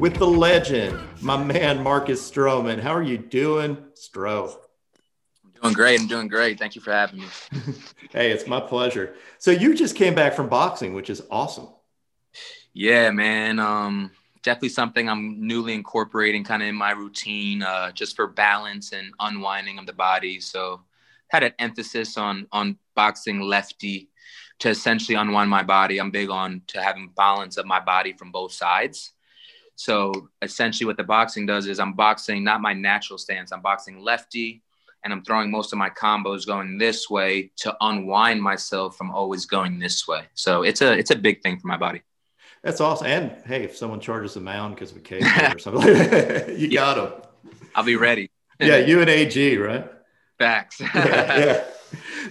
with the legend, my man Marcus Stroman. How are you doing, Stro? I'm doing great. I'm doing great. Thank you for having me. hey, it's my pleasure. So you just came back from boxing, which is awesome. Yeah, man. Um, definitely something I'm newly incorporating kind of in my routine, uh, just for balance and unwinding of the body. So had an emphasis on on boxing lefty to essentially unwind my body. I'm big on to having balance of my body from both sides. So essentially, what the boxing does is I'm boxing not my natural stance. I'm boxing lefty, and I'm throwing most of my combos going this way to unwind myself from always going this way. So it's a it's a big thing for my body. That's awesome. And hey, if someone charges a mound because of a case or something like that, you yeah. got them. I'll be ready. yeah, you and AG, right? Facts. yeah, yeah.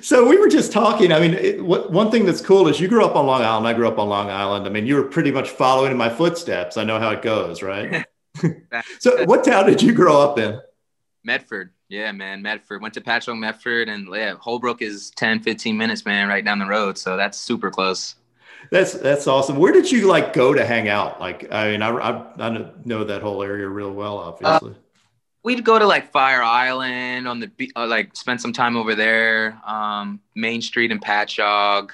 So we were just talking. I mean, it, what, one thing that's cool is you grew up on Long Island. I grew up on Long Island. I mean, you were pretty much following in my footsteps. I know how it goes, right? so, what town did you grow up in? Medford. Yeah, man, Medford. Went to Patchogue, Medford, and yeah, Holbrook is 10, 15 minutes, man, right down the road. So that's super close. That's that's awesome. Where did you like go to hang out? Like, I mean, I I, I know that whole area real well, obviously. Uh, we'd go to like Fire Island on the uh, like spend some time over there. Um, Main Street in Patchogue,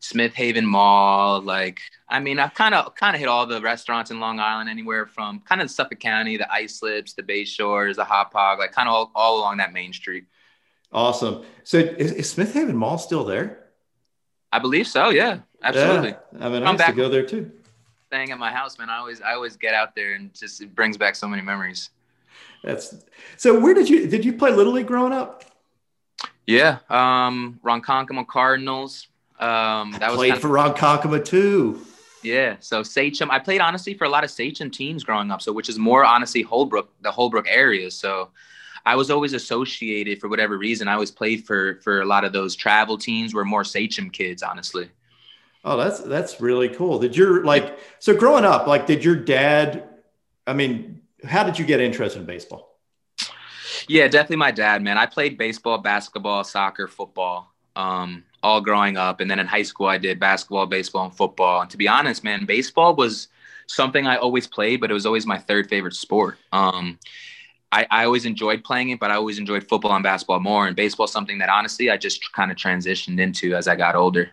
Smith Haven Mall. Like, I mean, I've kind of kind of hit all the restaurants in Long Island, anywhere from kind of Suffolk County, the Islips, the Bay Shores, the Hauppauge, like kind of all, all along that Main Street. Awesome. So is, is Smith Haven Mall still there? I believe so. Yeah, absolutely. Yeah. I mean, I used back to go there too. Staying at my house, man. I always, I always get out there, and just it brings back so many memories. That's so. Where did you did you play little league growing up? Yeah, um, Ronkonkoma Cardinals. Um, that was played for Ronkonkoma too. Yeah, so Sachem. I played honestly for a lot of Sachem teams growing up, so which is more honestly Holbrook, the Holbrook area. So I was always associated for whatever reason. I always played for for a lot of those travel teams were more Sachem kids, honestly. Oh, that's that's really cool. Did your like so growing up, like did your dad I mean, how did you get interested in baseball? Yeah, definitely my dad, man. I played baseball, basketball, soccer, football, um, all growing up. And then in high school, I did basketball, baseball, and football. And to be honest, man, baseball was something I always played, but it was always my third favorite sport. Um, I, I always enjoyed playing it, but I always enjoyed football and basketball more. And baseball, something that honestly I just kind of transitioned into as I got older.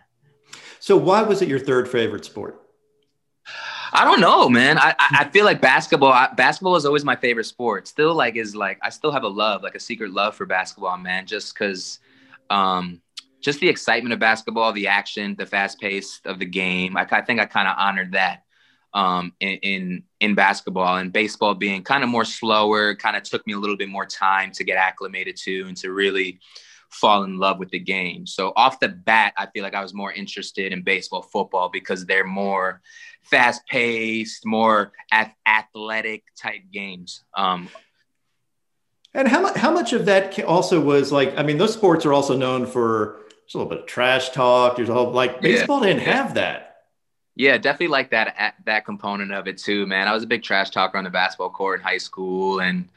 So, why was it your third favorite sport? I don't know, man. I I feel like basketball. Basketball is always my favorite sport. Still, like, is like I still have a love, like a secret love for basketball, man. Just because, um, just the excitement of basketball, the action, the fast pace of the game. I, I think I kind of honored that um, in, in in basketball and baseball being kind of more slower. Kind of took me a little bit more time to get acclimated to and to really fall in love with the game. So off the bat, I feel like I was more interested in baseball, football because they're more fast paced, more athletic type games. Um, and how much how much of that also was like? I mean, those sports are also known for a little bit of trash talk. There's a whole like baseball yeah, didn't yeah. have that. Yeah, definitely like that that component of it too, man. I was a big trash talker on the basketball court in high school, and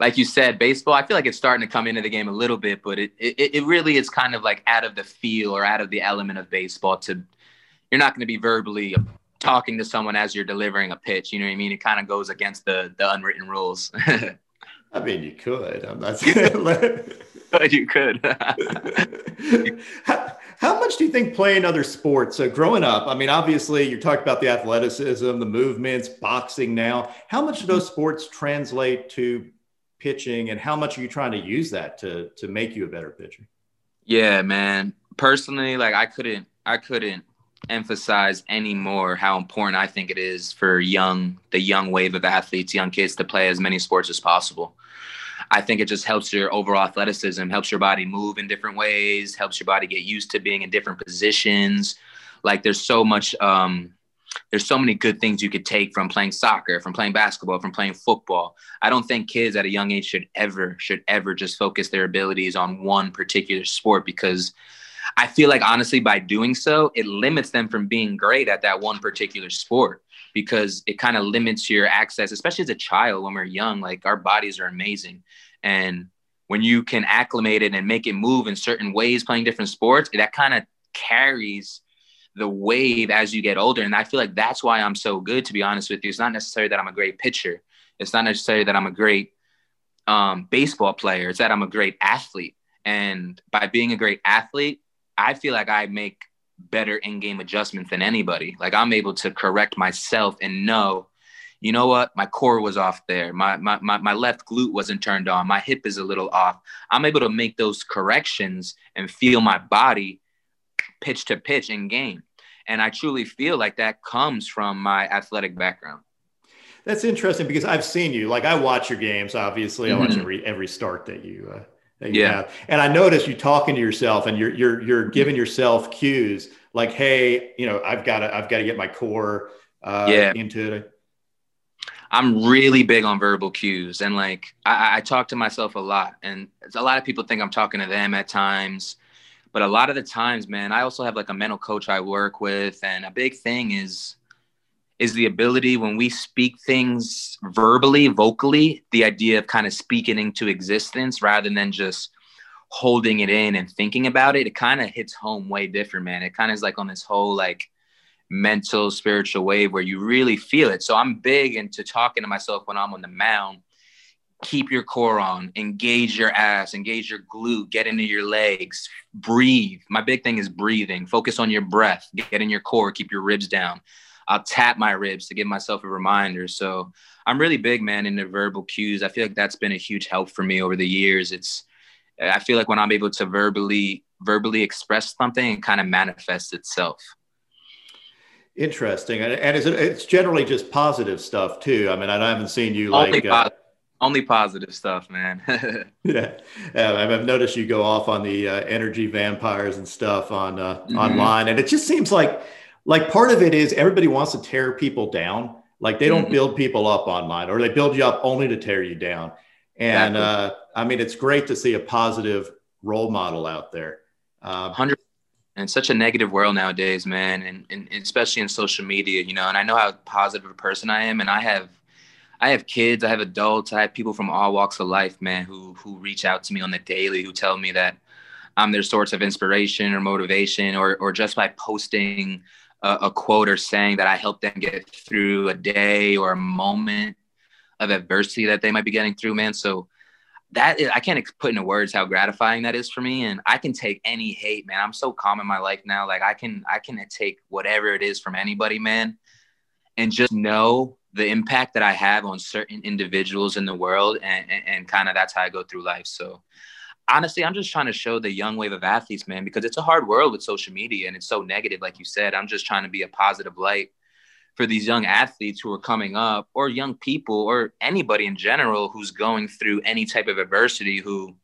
like you said, baseball. I feel like it's starting to come into the game a little bit, but it it, it really is kind of like out of the feel or out of the element of baseball. To you're not going to be verbally talking to someone as you're delivering a pitch. You know what I mean? It kind of goes against the the unwritten rules. I mean, you could. I'm not but you could. how, how, much do you think playing other sports? So growing up, I mean, obviously you're talking about the athleticism, the movements, boxing now. How much do those mm-hmm. sports translate to pitching and how much are you trying to use that to to make you a better pitcher? Yeah, man. Personally, like I couldn't I couldn't emphasize anymore how important I think it is for young, the young wave of athletes, young kids to play as many sports as possible. I think it just helps your overall athleticism, helps your body move in different ways, helps your body get used to being in different positions. Like there's so much, um, there's so many good things you could take from playing soccer, from playing basketball, from playing football. I don't think kids at a young age should ever, should ever just focus their abilities on one particular sport because I feel like honestly, by doing so, it limits them from being great at that one particular sport because it kind of limits your access, especially as a child when we're young. Like our bodies are amazing. And when you can acclimate it and make it move in certain ways playing different sports, that kind of carries the wave as you get older. And I feel like that's why I'm so good, to be honest with you. It's not necessarily that I'm a great pitcher. It's not necessarily that I'm a great um, baseball player. It's that I'm a great athlete. And by being a great athlete, I feel like I make better in-game adjustments than anybody. Like I'm able to correct myself and know, you know what, my core was off there. My, my my my left glute wasn't turned on. My hip is a little off. I'm able to make those corrections and feel my body pitch to pitch in game. And I truly feel like that comes from my athletic background. That's interesting because I've seen you. Like I watch your games. Obviously, mm-hmm. I watch mm-hmm. every every start that you uh, that you yeah. have. And I notice you talking to yourself and you're you're you're giving yourself cues like, hey, you know, I've got to I've got to get my core uh, yeah. into it. I'm really big on verbal cues, and like I, I talk to myself a lot, and a lot of people think I'm talking to them at times, but a lot of the times, man, I also have like a mental coach I work with, and a big thing is is the ability when we speak things verbally, vocally, the idea of kind of speaking into existence rather than just holding it in and thinking about it, it kind of hits home way different, man. It kind of is like on this whole like mental, spiritual wave where you really feel it. So I'm big into talking to myself when I'm on the mound. Keep your core on, engage your ass, engage your glute, get into your legs, breathe. My big thing is breathing. Focus on your breath, get in your core, keep your ribs down I'll tap my ribs to give myself a reminder. So I'm really big, man, into verbal cues. I feel like that's been a huge help for me over the years. It's I feel like when I'm able to verbally verbally express something, it kind of manifests itself. Interesting, and, and it's it's generally just positive stuff too. I mean, I haven't seen you like. Uh, only positive stuff, man. yeah, I've noticed you go off on the uh, energy vampires and stuff on uh, mm-hmm. online, and it just seems like like part of it is everybody wants to tear people down. Like they don't mm-hmm. build people up online, or they build you up only to tear you down. And exactly. uh, I mean, it's great to see a positive role model out there. Uh, Hundred. and such a negative world nowadays, man, and, and especially in social media, you know. And I know how positive a person I am, and I have I have kids, I have adults, I have people from all walks of life, man, who who reach out to me on the daily, who tell me that I'm their source of inspiration or motivation, or or just by posting a, a quote or saying that I help them get through a day or a moment of adversity that they might be getting through, man. So that is, I can't put into words how gratifying that is for me. And I can take any hate, man. I'm so calm in my life now. Like I can, I can take whatever it is from anybody, man, and just know the impact that I have on certain individuals in the world. And, and, and kind of that's how I go through life. So honestly, I'm just trying to show the young wave of athletes, man, because it's a hard world with social media and it's so negative, like you said. I'm just trying to be a positive light for these young athletes who are coming up, or young people, or anybody in general who's going through any type of adversity. Who,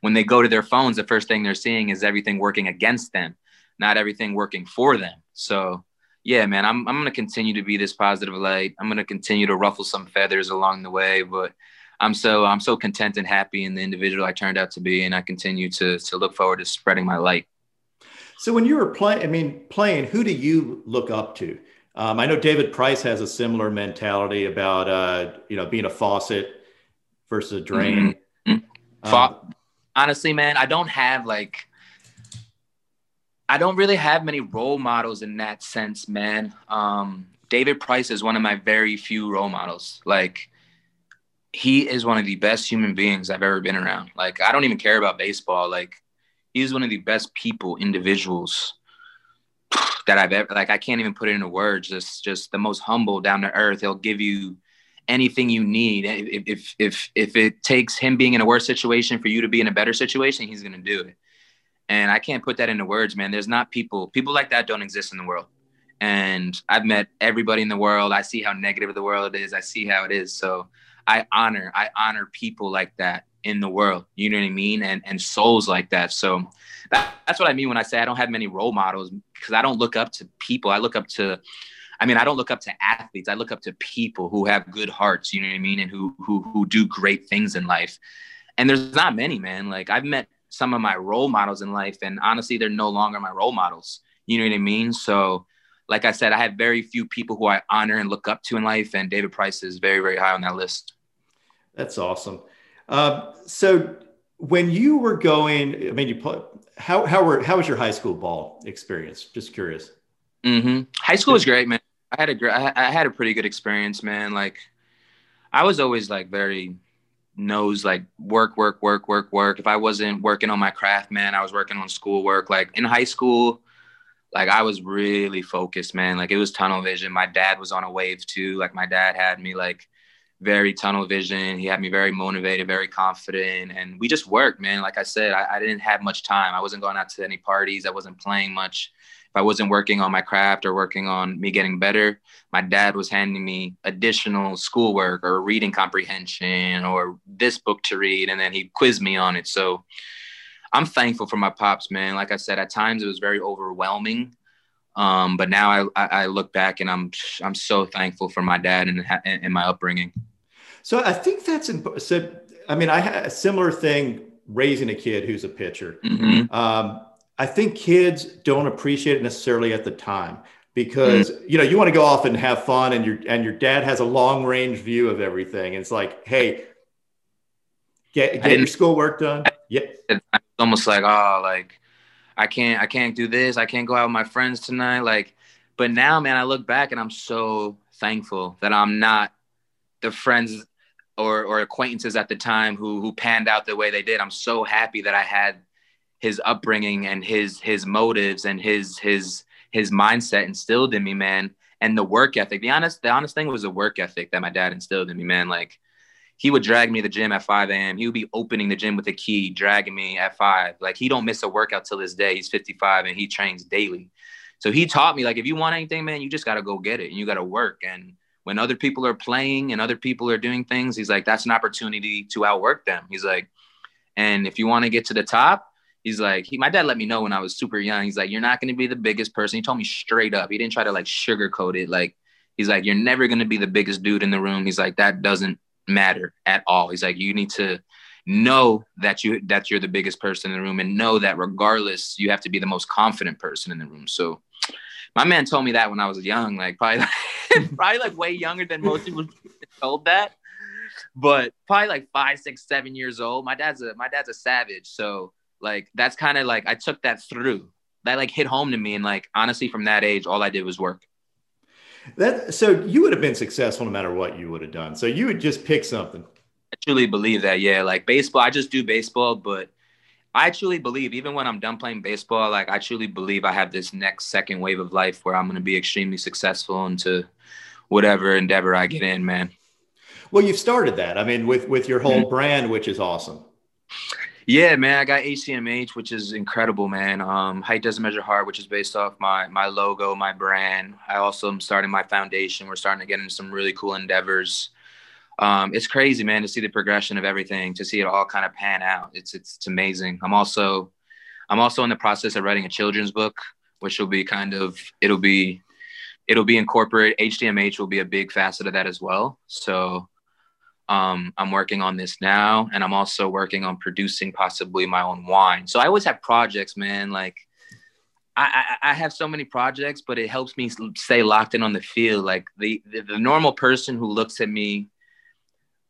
when they go to their phones, the first thing they're seeing is everything working against them, not everything working for them. So, yeah, man, I'm I'm gonna continue to be this positive light. I'm gonna continue to ruffle some feathers along the way, but I'm so I'm so content and happy in the individual I turned out to be, and I continue to to look forward to spreading my light. So when you were playing, I mean, playing, who do you look up to? Um, I know David Price has a similar mentality about uh, you know being a faucet versus a drain. Mm-hmm. Um, Honestly, man, I don't have like I don't really have many role models in that sense, man. Um, David Price is one of my very few role models. Like he is one of the best human beings I've ever been around. Like, I don't even care about baseball. Like, he's one of the best people, individuals that I've ever, like, I can't even put it into words. Just, just the most humble, down to earth. He'll give you anything you need. If, if, if, if it takes him being in a worse situation for you to be in a better situation, he's going to do it. And I can't put that into words, man. There's not people, people like that don't exist in the world. And I've met everybody in the world. I see how negative the world is. I see how it is. So, I honor I honor people like that in the world. You know what I mean? And and souls like that. So that, that's what I mean when I say I don't have many role models because I don't look up to people. I look up to I mean, I don't look up to athletes. I look up to people who have good hearts, you know what I mean, and who who who do great things in life. And there's not many, man. Like I've met some of my role models in life, and honestly, they're no longer my role models. You know what I mean? So, like I said, I have very few people who I honor and look up to in life, and David Price is very, very high on that list. That's awesome. Uh, so when you were going, I mean, you play, how how were how was your high school ball experience? Just curious. Mm-hmm. High school was great, man. I had a great, I had a pretty good experience, man. Like, I was always like very knows like work, work, work, work, work. If I wasn't working on my craft, man, I was working on schoolwork. Like in high school, like I was really focused, man. Like it was tunnel vision. My dad was on a wave too. Like my dad had me like very tunnel vision. He had me very motivated, very confident, and we just worked, man. Like I said, I, I didn't have much time. I wasn't going out to any parties. I wasn't playing much if I wasn't working on my craft or working on me getting better, my dad was handing me additional schoolwork or reading comprehension or this book to read, and then he'd quiz me on it. So I'm thankful for my pops, man. Like I said, at times it was very overwhelming. Um, but now I, I, I, look back and I'm I'm so thankful for my dad and, and my upbringing. So I think that's important. So I mean, I had a similar thing raising a kid who's a pitcher. Mm-hmm. Um, I think kids don't appreciate it necessarily at the time because mm. you know you want to go off and have fun and your and your dad has a long range view of everything. And it's like, hey, get get your schoolwork done. Yeah, it's almost like oh, like I can't I can't do this. I can't go out with my friends tonight. Like, but now, man, I look back and I'm so thankful that I'm not the friends or or acquaintances at the time who who panned out the way they did. I'm so happy that I had his upbringing and his his motives and his his his mindset instilled in me, man. And the work ethic. The honest, the honest thing was the work ethic that my dad instilled in me, man. Like he would drag me to the gym at 5 a.m. He would be opening the gym with a key, dragging me at five. Like he don't miss a workout till this day. He's 55 and he trains daily. So he taught me like if you want anything, man, you just gotta go get it and you gotta work. And when other people are playing and other people are doing things, he's like, that's an opportunity to outwork them. He's like, and if you want to get to the top, he's like, he, my dad let me know when I was super young. He's like, you're not going to be the biggest person. He told me straight up. He didn't try to like sugarcoat it. Like, he's like, you're never going to be the biggest dude in the room. He's like, that doesn't matter at all. He's like, you need to know that you that you're the biggest person in the room and know that regardless, you have to be the most confident person in the room. So my man told me that when I was young, like probably like, probably like way younger than most people told that. But probably like five, six, seven years old. My dad's a my dad's a savage. So like that's kind of like I took that through. That like hit home to me, and like honestly, from that age, all I did was work. That so you would have been successful no matter what you would have done. So you would just pick something. I truly believe that. Yeah, like baseball, I just do baseball, but I truly believe even when I'm done playing baseball, like I truly believe I have this next second wave of life where I'm going to be extremely successful into whatever endeavor I get in, man. Well, you've started that. I mean, with with your whole mm-hmm. brand, which is awesome. Yeah, man, I got HDMH, which is incredible, man. Um, Height doesn't measure heart, which is based off my my logo, my brand. I also am starting my foundation. We're starting to get into some really cool endeavors. Um, it's crazy, man, to see the progression of everything, to see it all kind of pan out. It's it's, it's amazing. I'm also I'm also in the process of writing a children's book, which will be kind of it'll be it'll be incorporate HDMH will be a big facet of that as well. So um, I'm working on this now, and I'm also working on producing possibly my own wine. So I always have projects, man. Like I, I, I have so many projects, but it helps me stay locked in on the field. Like the, the, the normal person who looks at me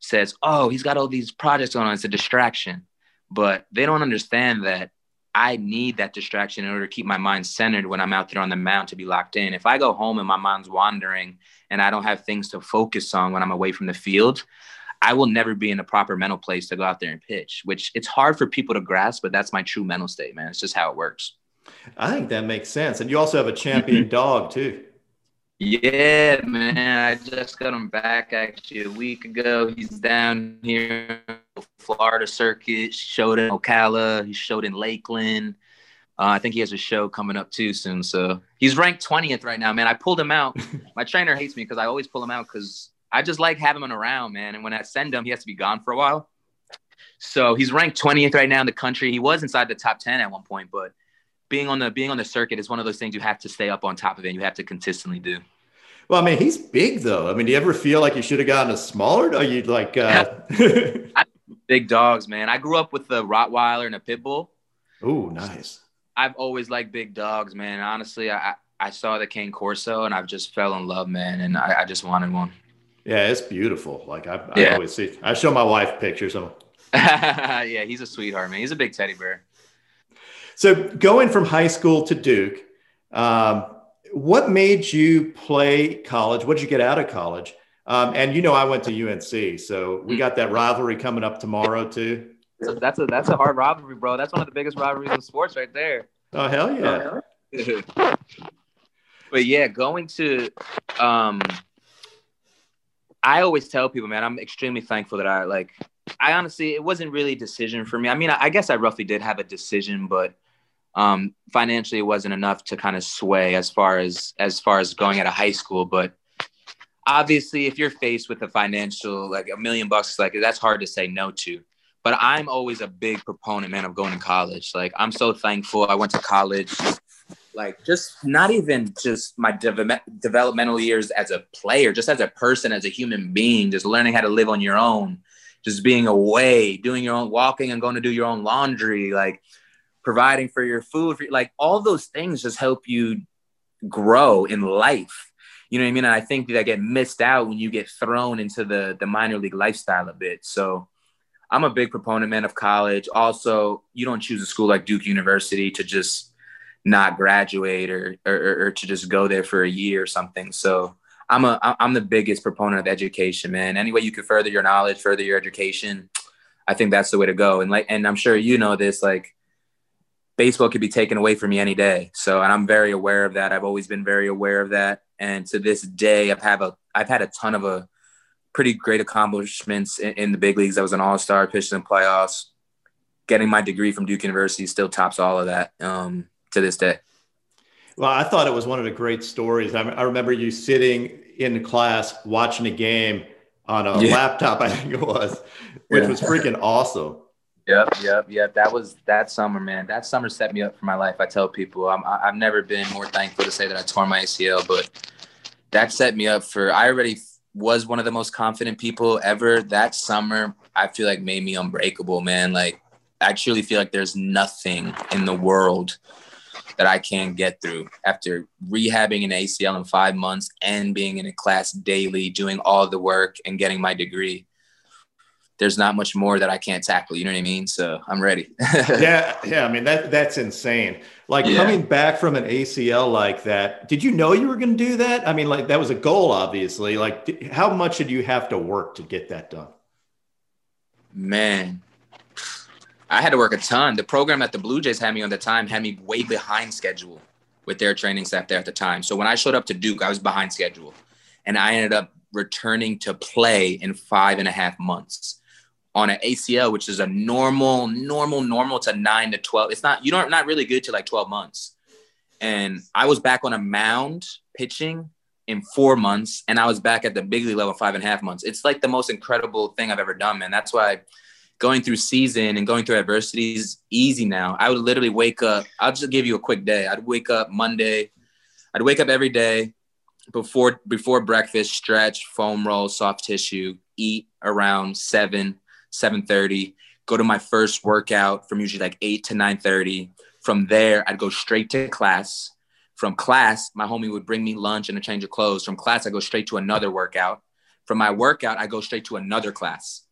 says, "Oh, he's got all these projects going on. It's a distraction," but they don't understand that I need that distraction in order to keep my mind centered when I'm out there on the mound to be locked in. If I go home and my mind's wandering and I don't have things to focus on when I'm away from the field, I will never be in a proper mental place to go out there and pitch, which it's hard for people to grasp, but that's my true mental state, man. It's just how it works. I think that makes sense. And you also have a champion dog too. Yeah, man. I just got him back actually a week ago. He's down here Florida circuit, showed in Ocala, he showed in Lakeland. Uh, I think he has a show coming up too soon. So he's ranked 20th right now, man. I pulled him out. My trainer hates me because I always pull him out because I just like having him around, man. And when I send him, he has to be gone for a while. So he's ranked 20th right now in the country. He was inside the top 10 at one point, but being on the being on the circuit is one of those things you have to stay up on top of it. And you have to consistently do. Well, I mean, he's big though. I mean, do you ever feel like you should have gotten a smaller? Or you like uh... big dogs, man? I grew up with a Rottweiler and a pit bull. Oh, nice. I've always liked big dogs, man. Honestly, I I saw the Cane Corso and I've just fell in love, man. And I, I just wanted one. Yeah, it's beautiful. Like I, I yeah. always see. I show my wife pictures of him. yeah, he's a sweetheart, man. He's a big teddy bear. So going from high school to Duke, um, what made you play college? What did you get out of college? Um, and you know, I went to UNC, so we got that rivalry coming up tomorrow too. So that's a that's a hard rivalry, bro. That's one of the biggest rivalries in sports, right there. Oh hell yeah! but yeah, going to, um, I always tell people, man, I'm extremely thankful that I like. I honestly, it wasn't really a decision for me. I mean, I, I guess I roughly did have a decision, but um, financially, it wasn't enough to kind of sway as far as as far as going out of high school. But obviously, if you're faced with a financial like a million bucks, like that's hard to say no to. But I'm always a big proponent, man, of going to college. Like I'm so thankful I went to college. Like just not even just my de- developmental years as a player, just as a person, as a human being, just learning how to live on your own, just being away, doing your own walking and going to do your own laundry, like providing for your food, for, like all those things just help you grow in life. You know what I mean? And I think that I get missed out when you get thrown into the the minor league lifestyle a bit. So I'm a big proponent, man, of college. Also, you don't choose a school like Duke University to just not graduate or, or, or to just go there for a year or something. So I'm a I'm the biggest proponent of education, man. Any way you can further your knowledge, further your education, I think that's the way to go. And like, and I'm sure you know this, like baseball could be taken away from me any day. So, and I'm very aware of that. I've always been very aware of that. And to this day, I've have a, I've had a ton of a pretty great accomplishments in, in the big leagues. I was an all-star pitcher in playoffs, getting my degree from Duke University still tops all of that um, to this day. Well, I thought it was one of the great stories. I, I remember you sitting in class watching a game on a yeah. laptop, I think it was, which yeah. was freaking awesome. Yep, yep, yep. That was that summer, man. That summer set me up for my life. I tell people, I'm, I've never been more thankful to say that I tore my ACL, but that set me up for. I already was one of the most confident people ever. That summer, I feel like made me unbreakable, man. Like I truly feel like there's nothing in the world that I can't get through after rehabbing an ACL in five months and being in a class daily, doing all the work and getting my degree there's not much more that I can't tackle. You know what I mean? So I'm ready. yeah, yeah. I mean that that's insane. Like yeah. coming back from an ACL like that. Did you know you were going to do that? I mean, like that was a goal, obviously. Like, how much did you have to work to get that done? Man, I had to work a ton. The program that the Blue Jays had me on the time had me way behind schedule with their training staff there at the time. So when I showed up to Duke, I was behind schedule, and I ended up returning to play in five and a half months on an ACL, which is a normal, normal, normal to nine to 12. It's not, you don't, not really good to like 12 months. And I was back on a mound pitching in four months, and I was back at the big league level five and a half months. It's like the most incredible thing I've ever done, man. That's why going through season and going through adversity is easy now. I would literally wake up, I'll just give you a quick day. I'd wake up Monday, I'd wake up every day before before breakfast, stretch, foam roll, soft tissue, eat around seven 7.30, go to my first workout from usually like 8 to 9.30. From there, I'd go straight to class. From class, my homie would bring me lunch and a change of clothes. From class, I go straight to another workout. From my workout, I go straight to another class.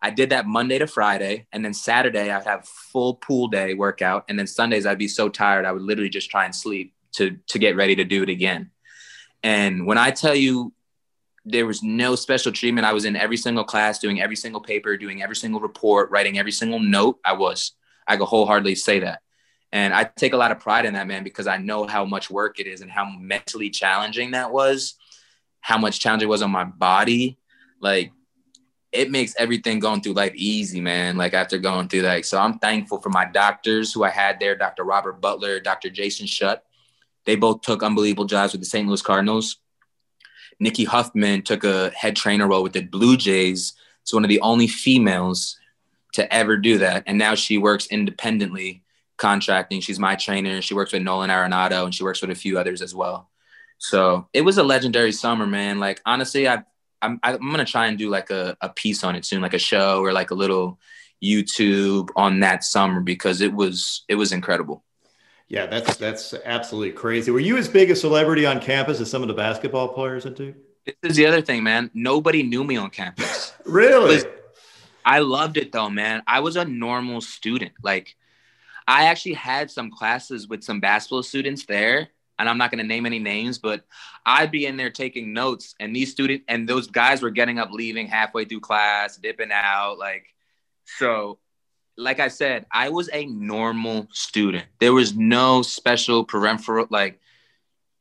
I did that Monday to Friday, and then Saturday I'd have full pool day workout, and then Sundays I'd be so tired I would literally just try and sleep to to get ready to do it again. And when I tell you there was no special treatment. I was in every single class, doing every single paper, doing every single report, writing every single note. I was. I could wholeheartedly say that. And I take a lot of pride in that, man, because I know how much work it is and how mentally challenging that was, how much challenge it was on my body. Like, it makes everything going through life easy, man. Like, after going through that. So I'm thankful for my doctors who I had there Dr. Robert Butler, Dr. Jason Shutt. They both took unbelievable jobs with the St. Louis Cardinals Nikki Huffman took a head trainer role with the Blue Jays. It's one of the only females to ever do that. And now she works independently, contracting. She's my trainer. She works with Nolan Arenado and she works with a few others as well. So it was a legendary summer, man. Like honestly, I I'm I'm gonna try and do like a, a piece on it soon, like a show or like a little YouTube on that summer because it was it was incredible. Yeah, that's that's absolutely crazy. Were you as big a celebrity on campus as some of the basketball players at Duke? This is the other thing, man. Nobody knew me on campus. really? I loved it though, man. I was a normal student. Like I actually had some classes with some basketball students there and I'm not going to name any names, but I'd be in there taking notes, and these students and those guys were getting up, leaving halfway through class, dipping out, like so. Like I said, I was a normal student. There was no special peripheral, like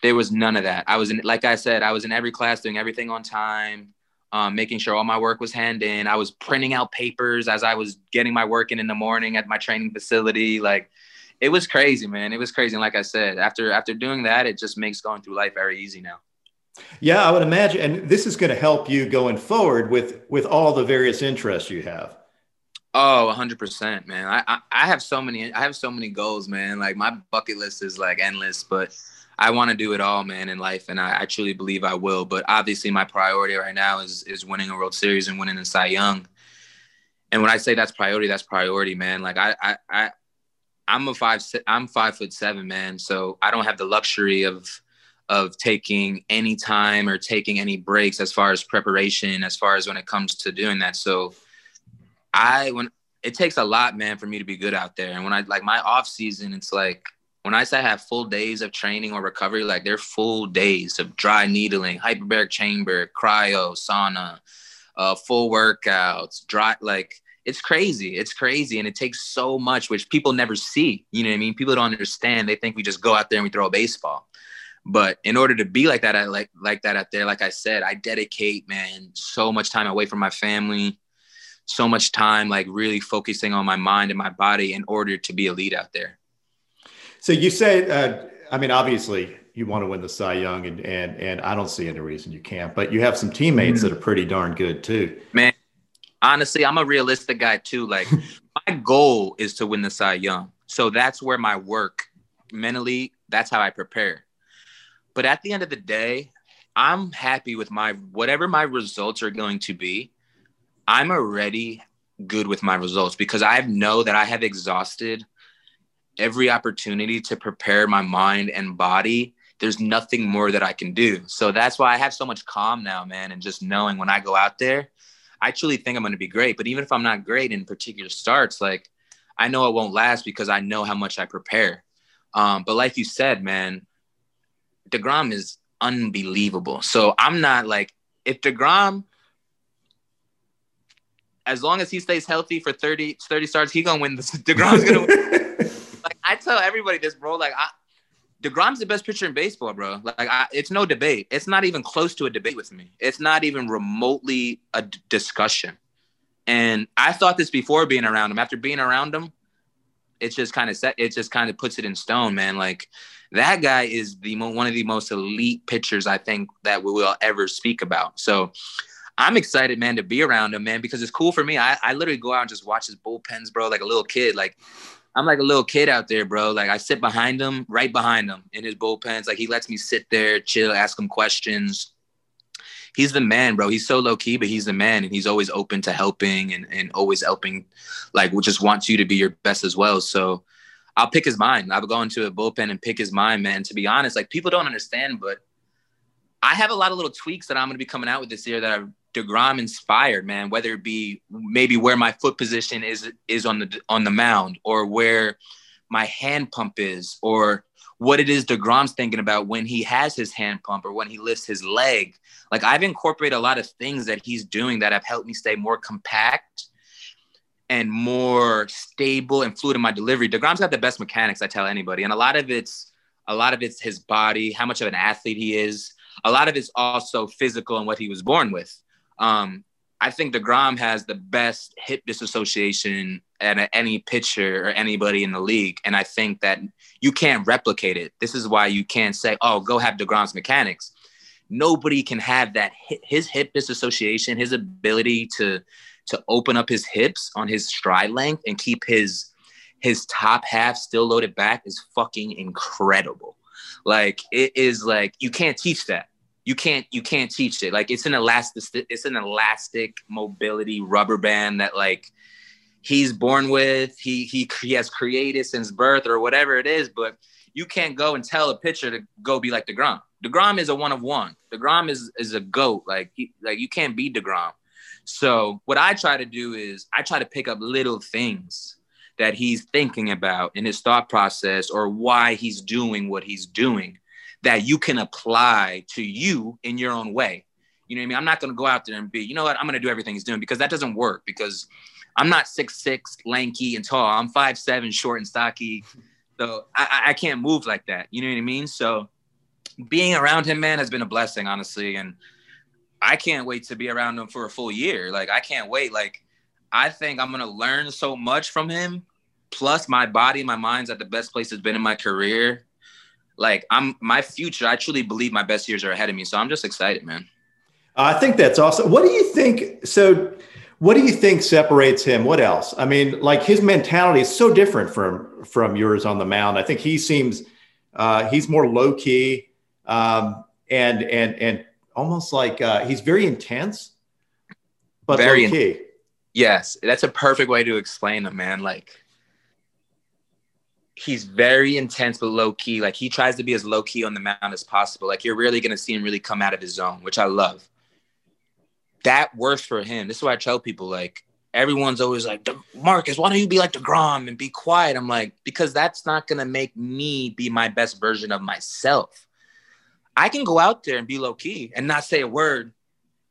there was none of that. I was in, like I said, I was in every class doing everything on time, um, making sure all my work was hand in. I was printing out papers as I was getting my work in in the morning at my training facility. Like it was crazy, man. It was crazy. And like I said, after after doing that, it just makes going through life very easy now. Yeah, I would imagine, and this is going to help you going forward with with all the various interests you have. Oh, 100%, man. I, I, I have so many I have so many goals, man. Like my bucket list is like endless, but I want to do it all, man, in life, and I, I, truly believe I will. But obviously, my priority right now is is winning a World Series and winning the Cy Young. And when I say that's priority, that's priority, man. Like I, I, I I'm a five I'm five foot seven, man. So I don't have the luxury of of taking any time or taking any breaks as far as preparation, as far as when it comes to doing that. So I when it takes a lot, man, for me to be good out there. And when I like my off season, it's like when I say I have full days of training or recovery, like they're full days of dry needling, hyperbaric chamber, cryo, sauna, uh, full workouts, dry like it's crazy. It's crazy. And it takes so much, which people never see. You know what I mean? People don't understand. They think we just go out there and we throw a baseball. But in order to be like that, I like like that out there, like I said, I dedicate, man, so much time away from my family, so much time like really focusing on my mind and my body in order to be a lead out there. So you say, uh, I mean, obviously you want to win the Cy Young, and and and I don't see any reason you can't. But you have some teammates mm-hmm. that are pretty darn good too. Man, honestly, I'm a realistic guy too. Like my goal is to win the Cy Young. So that's where my work mentally, that's how I prepare. But at the end of the day, I'm happy with my whatever my results are going to be. I'm already good with my results because I know that I have exhausted every opportunity to prepare my mind and body. There's nothing more that I can do. So that's why I have so much calm now, man. And just knowing when I go out there, I truly think I'm going to be great. But even if I'm not great in particular starts, like I know it won't last because I know how much I prepare. Um, but like you said, man, DeGrom is unbelievable. So I'm not like, if DeGrom, as long as he stays healthy for 30, 30 starts, he gonna win this. DeGrom's gonna win. like I tell everybody this, bro. Like I, DeGrom's the best pitcher in baseball, bro. Like, I, it's no debate. It's not even close to a debate with me. It's not even remotely a d- discussion. And I thought this before being around him. After being around him, it's just kind of set. It just kind of puts it in stone, man. Like that guy is the mo- one of the most elite pitchers I think that we will ever speak about. So I'm excited, man, to be around him, man, because it's cool for me. I, I literally go out and just watch his bullpens, bro, like a little kid. Like I'm like a little kid out there, bro. Like I sit behind him, right behind him in his bullpens. Like he lets me sit there, chill, ask him questions. He's the man, bro. He's so low key, but he's the man, and he's always open to helping and, and always helping. Like, just wants you to be your best as well. So, I'll pick his mind. I'll go into a bullpen and pick his mind, man. To be honest, like people don't understand, but I have a lot of little tweaks that I'm going to be coming out with this year that are Degrom inspired, man. Whether it be maybe where my foot position is is on the on the mound, or where my hand pump is, or what it is Degrom's thinking about when he has his hand pump or when he lifts his leg. Like I've incorporated a lot of things that he's doing that have helped me stay more compact and more stable and fluid in my delivery. Degrom's got the best mechanics, I tell anybody, and a lot of it's a lot of it's his body, how much of an athlete he is. A lot of it's also physical and what he was born with. Um, I think DeGrom has the best hip disassociation at any pitcher or anybody in the league. And I think that you can't replicate it. This is why you can't say, oh, go have DeGrom's mechanics. Nobody can have that. His hip disassociation, his ability to to open up his hips on his stride length and keep his his top half still loaded back is fucking incredible. Like it is like you can't teach that you can't you can't teach it. Like it's an elastic it's an elastic mobility rubber band that like he's born with. He he he has created since birth or whatever it is. But you can't go and tell a pitcher to go be like Degrom. Degrom is a one of one. Degrom is is a goat. Like he, like you can't be Degrom. So what I try to do is I try to pick up little things that he's thinking about in his thought process or why he's doing what he's doing that you can apply to you in your own way. You know what I mean? I'm not going to go out there and be, you know what, I'm going to do everything he's doing because that doesn't work because I'm not six six, lanky and tall. I'm five seven, short and stocky. So I, I can't move like that. You know what I mean? So being around him, man, has been a blessing, honestly. And I can't wait to be around him for a full year. Like I can't wait. Like I think I'm gonna learn so much from him. Plus, my body, my mind's at the best place it's been in my career. Like I'm my future. I truly believe my best years are ahead of me. So I'm just excited, man. I think that's awesome. What do you think? So, what do you think separates him? What else? I mean, like his mentality is so different from from yours on the mound. I think he seems uh, he's more low key um, and and and almost like uh, he's very intense, but very low key. Yes, that's a perfect way to explain him, man. Like he's very intense but low key. Like he tries to be as low key on the mound as possible. Like you're really gonna see him really come out of his zone, which I love. That works for him. This is why I tell people like everyone's always like Marcus, why don't you be like Degrom and be quiet? I'm like because that's not gonna make me be my best version of myself. I can go out there and be low key and not say a word,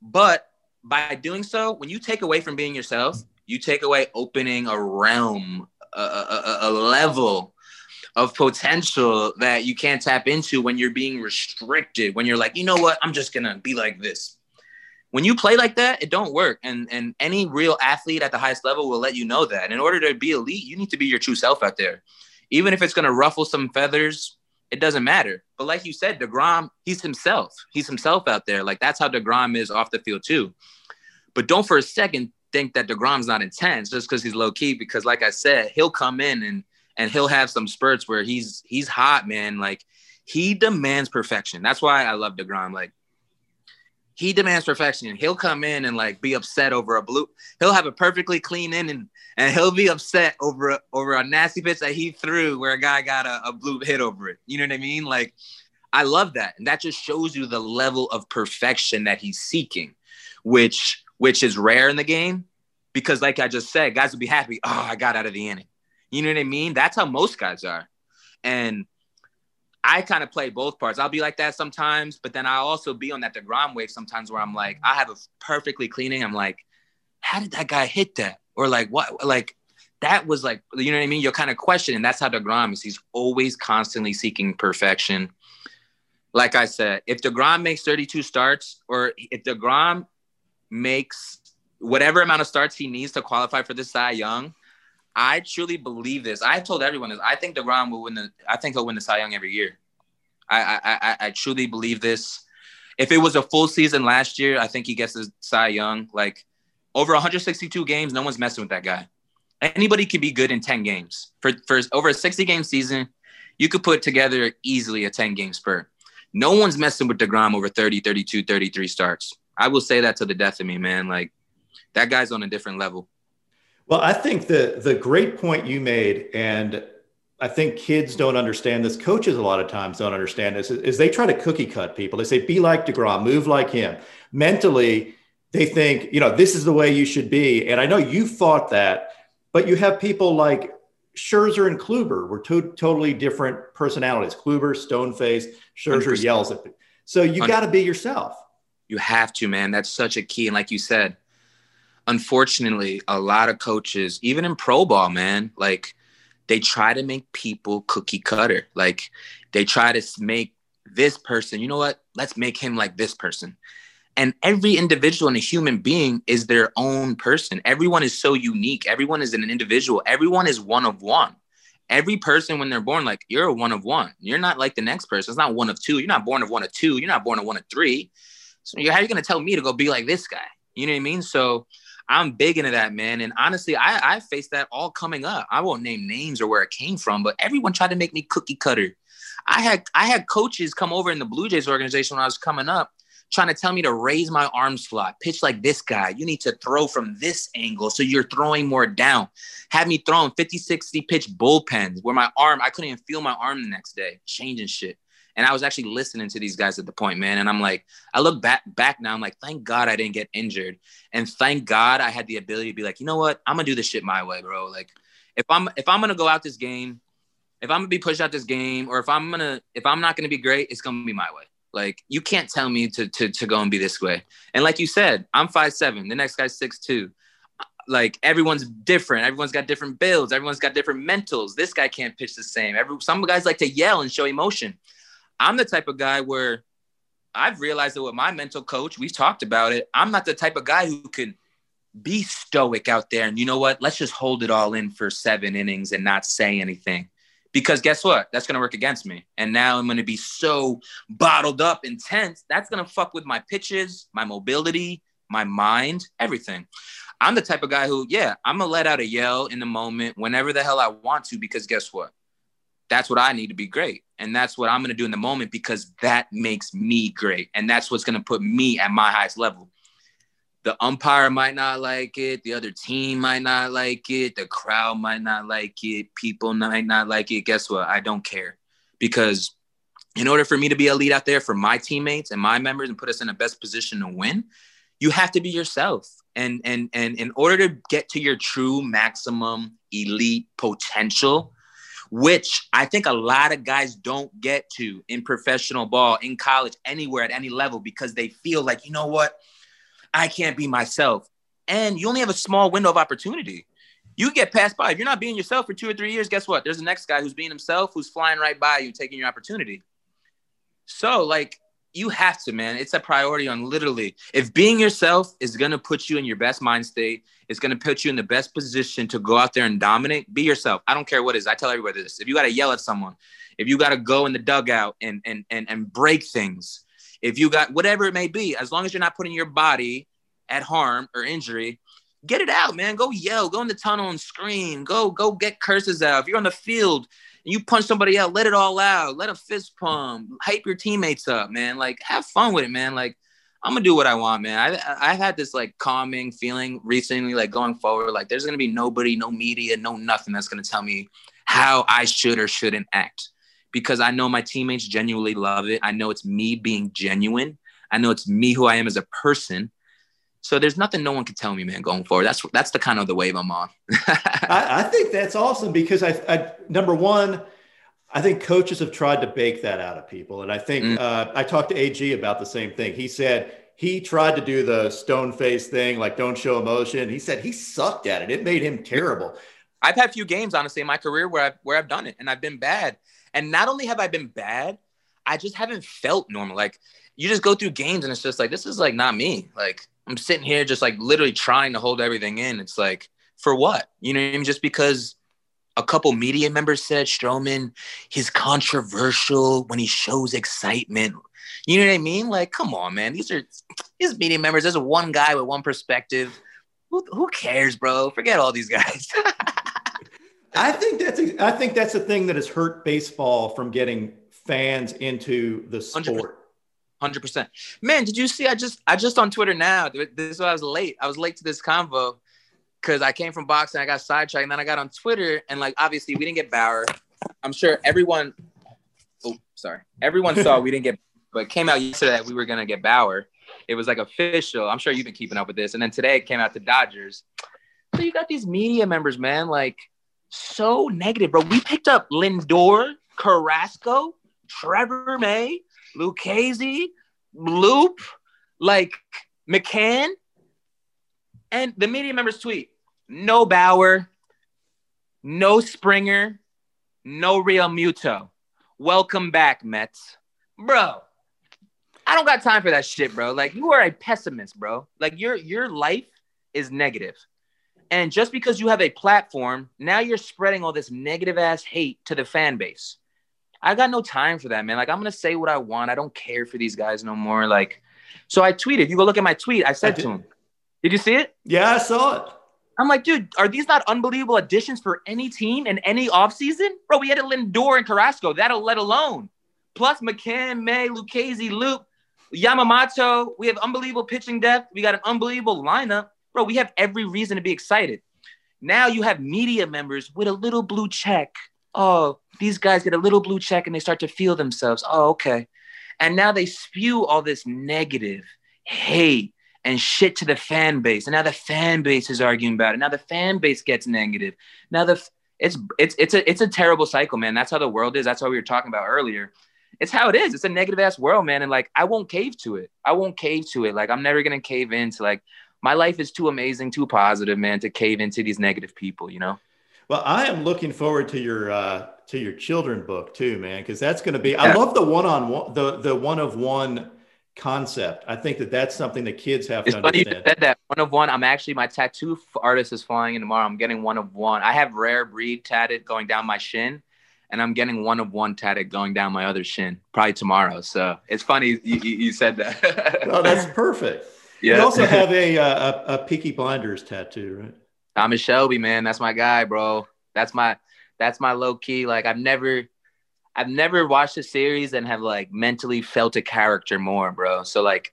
but by doing so, when you take away from being yourself, you take away opening a realm, a, a, a, level of potential that you can't tap into when you're being restricted. When you're like, you know what, I'm just gonna be like this. When you play like that, it don't work. And and any real athlete at the highest level will let you know that. In order to be elite, you need to be your true self out there. Even if it's gonna ruffle some feathers, it doesn't matter. But like you said, DeGrom, he's himself. He's himself out there. Like that's how DeGrom is off the field too. But don't for a second think that DeGrom's not intense just because he's low key. Because like I said, he'll come in and and he'll have some spurts where he's he's hot, man. Like he demands perfection. That's why I love DeGrom. Like he demands perfection. He'll come in and like be upset over a bloop. He'll have a perfectly clean in and and he'll be upset over a, over a nasty pitch that he threw where a guy got a, a bloop hit over it. You know what I mean? Like I love that, and that just shows you the level of perfection that he's seeking, which which is rare in the game because, like I just said, guys will be happy. Oh, I got out of the inning. You know what I mean? That's how most guys are. And I kind of play both parts. I'll be like that sometimes, but then I'll also be on that DeGrom wave sometimes where I'm like, I have a perfectly cleaning. I'm like, how did that guy hit that? Or like, what? Like, that was like, you know what I mean? You're kind of questioning. That's how DeGrom is. He's always constantly seeking perfection. Like I said, if DeGrom makes 32 starts, or if DeGrom makes whatever amount of starts he needs to qualify for this Cy Young. I truly believe this. I've told everyone this. I think DeGrom will win the. I think he'll win the Cy Young every year. I I I, I truly believe this. If it was a full season last year, I think he gets the Cy Young. Like over 162 games, no one's messing with that guy. Anybody could be good in 10 games. For for over a 60 game season, you could put together easily a 10 game spurt. No one's messing with DeGrom over 30, 32, 33 starts. I will say that to the death of me, man. Like that guy's on a different level. Well, I think the the great point you made, and I think kids don't understand this. Coaches a lot of times don't understand this. Is they try to cookie cut people. They say, "Be like Degrom, move like him." Mentally, they think, you know, this is the way you should be. And I know you fought that, but you have people like Scherzer and Kluber were to- totally different personalities. Kluber, stone face. Scherzer 100%. yells at. So you got to be yourself. You have to, man. That's such a key. And like you said, unfortunately, a lot of coaches, even in pro ball, man, like they try to make people cookie cutter. Like they try to make this person, you know what? Let's make him like this person. And every individual and a human being is their own person. Everyone is so unique. Everyone is an individual. Everyone is one of one. Every person, when they're born, like you're a one of one. You're not like the next person. It's not one of two. You're not born of one of two. You're not born of one of three. So how are you going to tell me to go be like this guy? You know what I mean? So I'm big into that, man. And honestly, I, I faced that all coming up. I won't name names or where it came from, but everyone tried to make me cookie cutter. I had I had coaches come over in the Blue Jays organization when I was coming up, trying to tell me to raise my arm slot, pitch like this guy. You need to throw from this angle. So you're throwing more down. Had me throwing 50, 60 pitch bullpens where my arm, I couldn't even feel my arm the next day, changing shit. And I was actually listening to these guys at the point, man. And I'm like, I look back back now. I'm like, thank God I didn't get injured, and thank God I had the ability to be like, you know what, I'm gonna do this shit my way, bro. Like, if I'm if I'm gonna go out this game, if I'm gonna be pushed out this game, or if I'm gonna if I'm not gonna be great, it's gonna be my way. Like you can't tell me to to to go and be this way. And like you said, I'm five seven. The next guy's six two. Like everyone's different. Everyone's got different builds. Everyone's got different mentals. This guy can't pitch the same. Every some guys like to yell and show emotion. I'm the type of guy where I've realized that with my mental coach, we've talked about it. I'm not the type of guy who can be stoic out there and you know what? Let's just hold it all in for seven innings and not say anything because guess what? That's going to work against me. And now I'm going to be so bottled up, intense. That's going to fuck with my pitches, my mobility, my mind, everything. I'm the type of guy who, yeah, I'm going to let out a yell in the moment whenever the hell I want to, because guess what? That's what I need to be great. And that's what I'm going to do in the moment because that makes me great. And that's what's going to put me at my highest level the umpire might not like it, the other team might not like it, the crowd might not like it, people might not like it. Guess what? I don't care because in order for me to be a lead out there for my teammates and my members and put us in the best position to win, you have to be yourself. And and and in order to get to your true maximum elite potential, which I think a lot of guys don't get to in professional ball, in college, anywhere at any level because they feel like, you know what? I can't be myself. And you only have a small window of opportunity. You get passed by. If you're not being yourself for two or three years, guess what? There's the next guy who's being himself, who's flying right by you, taking your opportunity. So, like, you have to, man. It's a priority on literally. If being yourself is gonna put you in your best mind state, it's gonna put you in the best position to go out there and dominate. Be yourself. I don't care what it is. I tell everybody this. If you gotta yell at someone, if you gotta go in the dugout and and and and break things, if you got whatever it may be, as long as you're not putting your body at harm or injury, get it out, man. Go yell, go in the tunnel and scream. Go, go get curses out. If you're on the field and you punch somebody out, let it all out. Let a fist pump. Hype your teammates up, man. Like have fun with it, man. Like I'm gonna do what I want, man. I I've had this like calming feeling recently, like going forward. Like there's gonna be nobody, no media, no nothing that's gonna tell me how I should or shouldn't act because I know my teammates genuinely love it. I know it's me being genuine. I know it's me who I am as a person. So there's nothing no one can tell me, man, going forward. That's that's the kind of the wave I'm on. I, I, think that's awesome because I, I, number one, I think coaches have tried to bake that out of people, and I think mm. uh, I talked to AG about the same thing. He said he tried to do the stone face thing, like don't show emotion. He said he sucked at it. It made him terrible. I've had a few games, honestly, in my career where I've where I've done it, and I've been bad. And not only have I been bad, I just haven't felt normal. Like you just go through games and it's just like, this is like not me. Like I'm sitting here just like literally trying to hold everything in. It's like, for what? You know I mean? Just because a couple media members said Stroman, he's controversial when he shows excitement. You know what I mean? Like, come on, man. These are these media members. There's one guy with one perspective. Who, who cares, bro? Forget all these guys. I think that's I think that's the thing that has hurt baseball from getting fans into the sport. Hundred percent, man. Did you see? I just I just on Twitter now. This is why I was late. I was late to this convo because I came from boxing. I got sidetracked, and then I got on Twitter, and like obviously we didn't get Bauer. I'm sure everyone. Oh, sorry. Everyone saw we didn't get, but came out yesterday that we were gonna get Bauer. It was like official. I'm sure you've been keeping up with this, and then today it came out to Dodgers. So you got these media members, man. Like so negative, bro. We picked up Lindor, Carrasco, Trevor May, Lucchesi, Loup, like McCann. And the media members tweet no Bauer, no Springer, no Realmuto. Welcome back, Mets. Bro, I don't got time for that shit, bro. Like you are a pessimist, bro. Like your your life is negative. And just because you have a platform, now you're spreading all this negative ass hate to the fan base. I got no time for that, man. Like I'm gonna say what I want. I don't care for these guys no more. Like, so I tweeted. You go look at my tweet. I said I to him, "Did you see it?" Yeah, I saw it. I'm like, dude, are these not unbelievable additions for any team in any offseason? Bro, we had a Lindor and Carrasco. That'll let alone. Plus McCann, May, Lucchesi, Luke, Yamamoto. We have unbelievable pitching depth. We got an unbelievable lineup bro, we have every reason to be excited. Now you have media members with a little blue check. Oh, these guys get a little blue check and they start to feel themselves. Oh, okay. And now they spew all this negative hate and shit to the fan base. And now the fan base is arguing about it. Now the fan base gets negative. Now the it's it's it's a it's a terrible cycle, man. That's how the world is. That's what we were talking about earlier. It's how it is. It's a negative ass world, man. And like I won't cave to it. I won't cave to it. Like I'm never gonna cave into like my life is too amazing, too positive, man, to cave into these negative people, you know? Well, I am looking forward to your uh to your children book too, man, because that's going to be. Yeah. I love the one on one, the the one of one concept. I think that that's something that kids have it's to funny understand. You said that one of one. I'm actually my tattoo artist is flying in tomorrow. I'm getting one of one. I have rare breed tatted going down my shin, and I'm getting one of one tatted going down my other shin probably tomorrow. So it's funny you, you said that. oh, that's perfect. Yeah. You also have a, uh, a, a Peaky Blinders tattoo, right? Thomas Shelby, man, that's my guy, bro. That's my that's my low key. Like I've never I've never watched a series and have like mentally felt a character more, bro. So like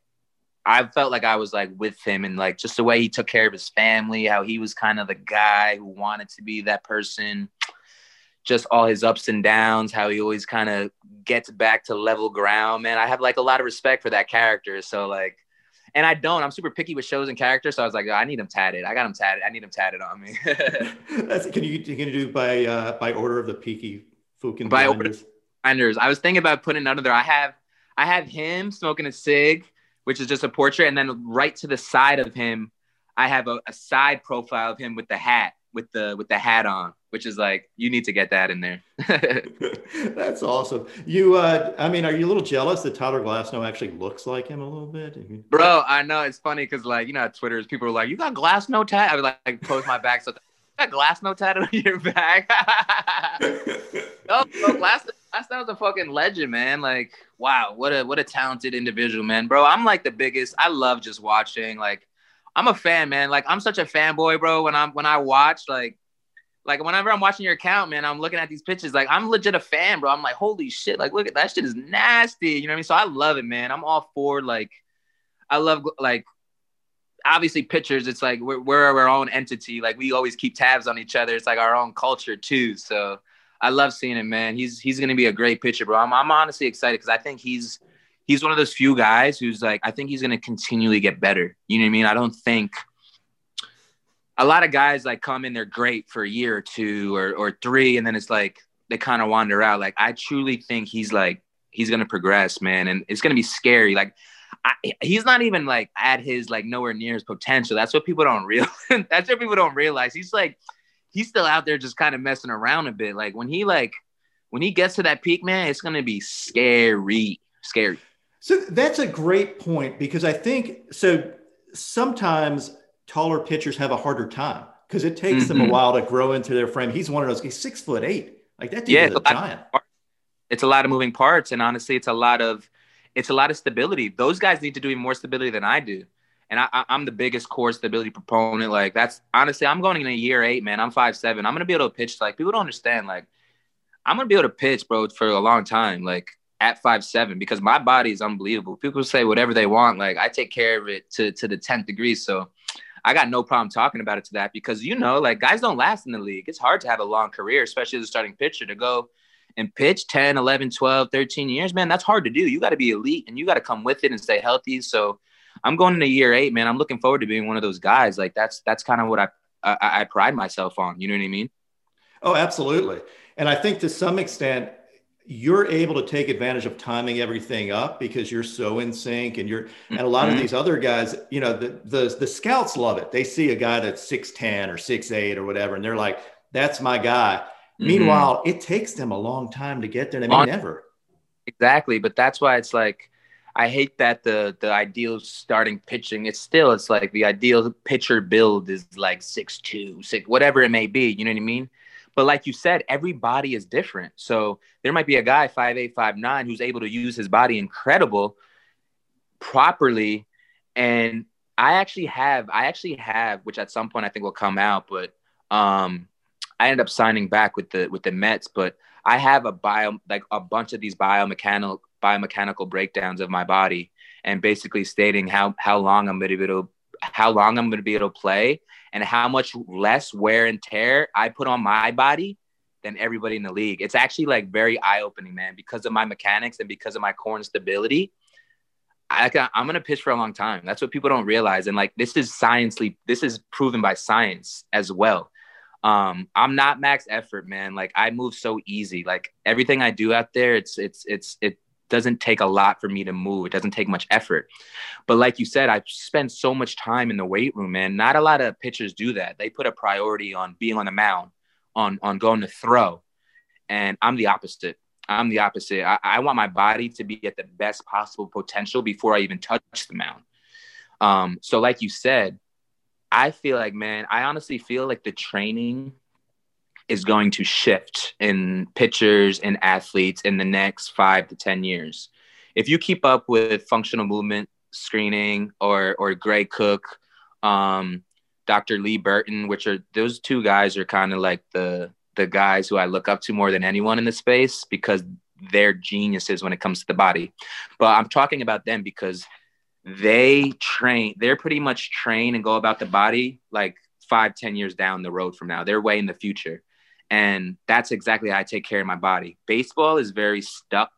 I felt like I was like with him and like just the way he took care of his family, how he was kind of the guy who wanted to be that person, just all his ups and downs, how he always kind of gets back to level ground. Man, I have like a lot of respect for that character. So like and I don't. I'm super picky with shows and characters, so I was like, oh, I need them tatted. I got them tatted. I need them tatted on me. That's, can you can you do by uh, by order of the Peaky Fukin by blinders? Order. I was thinking about putting another. I have I have him smoking a cig, which is just a portrait, and then right to the side of him, I have a, a side profile of him with the hat with the with the hat on which is like you need to get that in there. That's awesome. You, uh, I mean, are you a little jealous that Tyler Glasnow actually looks like him a little bit? Bro, I know it's funny because like you know, Twitter's people are like, "You got Glasnow tat?" I would like, like post my back, so got Glasnow tat on your back. no, bro, Glass Glasnow's a fucking legend, man. Like, wow, what a what a talented individual, man, bro. I'm like the biggest. I love just watching. Like, I'm a fan, man. Like, I'm such a fanboy, bro. When I'm when I watch, like like whenever I'm watching your account, man, I'm looking at these pictures. Like I'm legit a fan, bro. I'm like, holy shit! Like, look at that shit is nasty. You know what I mean? So I love it, man. I'm all for like, I love like, obviously pictures. It's like we're we're our own entity. Like we always keep tabs on each other. It's like our own culture too. So I love seeing him, man. He's he's gonna be a great pitcher, bro. I'm I'm honestly excited because I think he's he's one of those few guys who's like I think he's gonna continually get better. You know what I mean? I don't think a lot of guys like come in, they're great for a year or two or, or three, and then it's like they kind of wander out. Like I truly think he's like he's gonna progress, man, and it's gonna be scary. Like I, he's not even like at his like nowhere near his potential. That's what people don't realize. That's what people don't realize. He's like he's still out there just kind of messing around a bit. Like when he like when he gets to that peak, man, it's gonna be scary, scary. So that's a great point because I think so. Sometimes taller pitchers have a harder time because it takes mm-hmm. them a while to grow into their frame. He's one of those. He's six foot eight. Like that dude yeah, is a, a giant. It's a lot of moving parts, and honestly, it's a lot of it's a lot of stability. Those guys need to do more stability than I do. And I, am the biggest core stability proponent. Like that's honestly, I'm going in a year eight, man. I'm five seven. I'm gonna be able to pitch. Like people don't understand. Like I'm gonna be able to pitch, bro, for a long time. Like at five seven, because my body is unbelievable. People say whatever they want. Like I take care of it to to the tenth degree. So I got no problem talking about it to that because you know, like guys don't last in the league. It's hard to have a long career, especially as a starting pitcher to go and pitch 10, 11, 12, 13 years, man, that's hard to do. You got to be elite and you got to come with it and stay healthy. So I'm going into year eight, man. I'm looking forward to being one of those guys. Like that's, that's kind of what I, I, I pride myself on. You know what I mean? Oh, absolutely. And I think to some extent, you're able to take advantage of timing everything up because you're so in sync and you're and a lot mm-hmm. of these other guys you know the, the the scouts love it they see a guy that's 610 or 68 or whatever and they're like that's my guy mm-hmm. meanwhile it takes them a long time to get there they may never exactly but that's why it's like i hate that the the ideal starting pitching it's still it's like the ideal pitcher build is like six two six whatever it may be you know what i mean but like you said, every body is different. So there might be a guy five eight, five nine who's able to use his body incredible properly. And I actually have, I actually have, which at some point I think will come out, but um I ended up signing back with the with the Mets, but I have a bio like a bunch of these biomechanical biomechanical breakdowns of my body and basically stating how how long I'm gonna be able to how long I'm gonna be able to play and how much less wear and tear I put on my body than everybody in the league. It's actually like very eye opening, man, because of my mechanics and because of my core and stability. I, I'm gonna pitch for a long time. That's what people don't realize. And like this is sciencely, this is proven by science as well. Um, I'm not max effort, man. Like I move so easy. Like everything I do out there, it's it's it's it doesn't take a lot for me to move. It doesn't take much effort. But like you said, I've spent so much time in the weight room, man. Not a lot of pitchers do that. They put a priority on being on the mound, on on going to throw. And I'm the opposite. I'm the opposite. I, I want my body to be at the best possible potential before I even touch the mound. Um, so like you said, I feel like, man, I honestly feel like the training is going to shift in pitchers and athletes in the next five to 10 years. If you keep up with functional movement screening or, or Gray Cook, um, Dr. Lee Burton, which are those two guys are kind of like the, the guys who I look up to more than anyone in the space because they're geniuses when it comes to the body. But I'm talking about them because they train, they're pretty much train and go about the body like five, ten years down the road from now. They're way in the future. And that's exactly how I take care of my body. Baseball is very stuck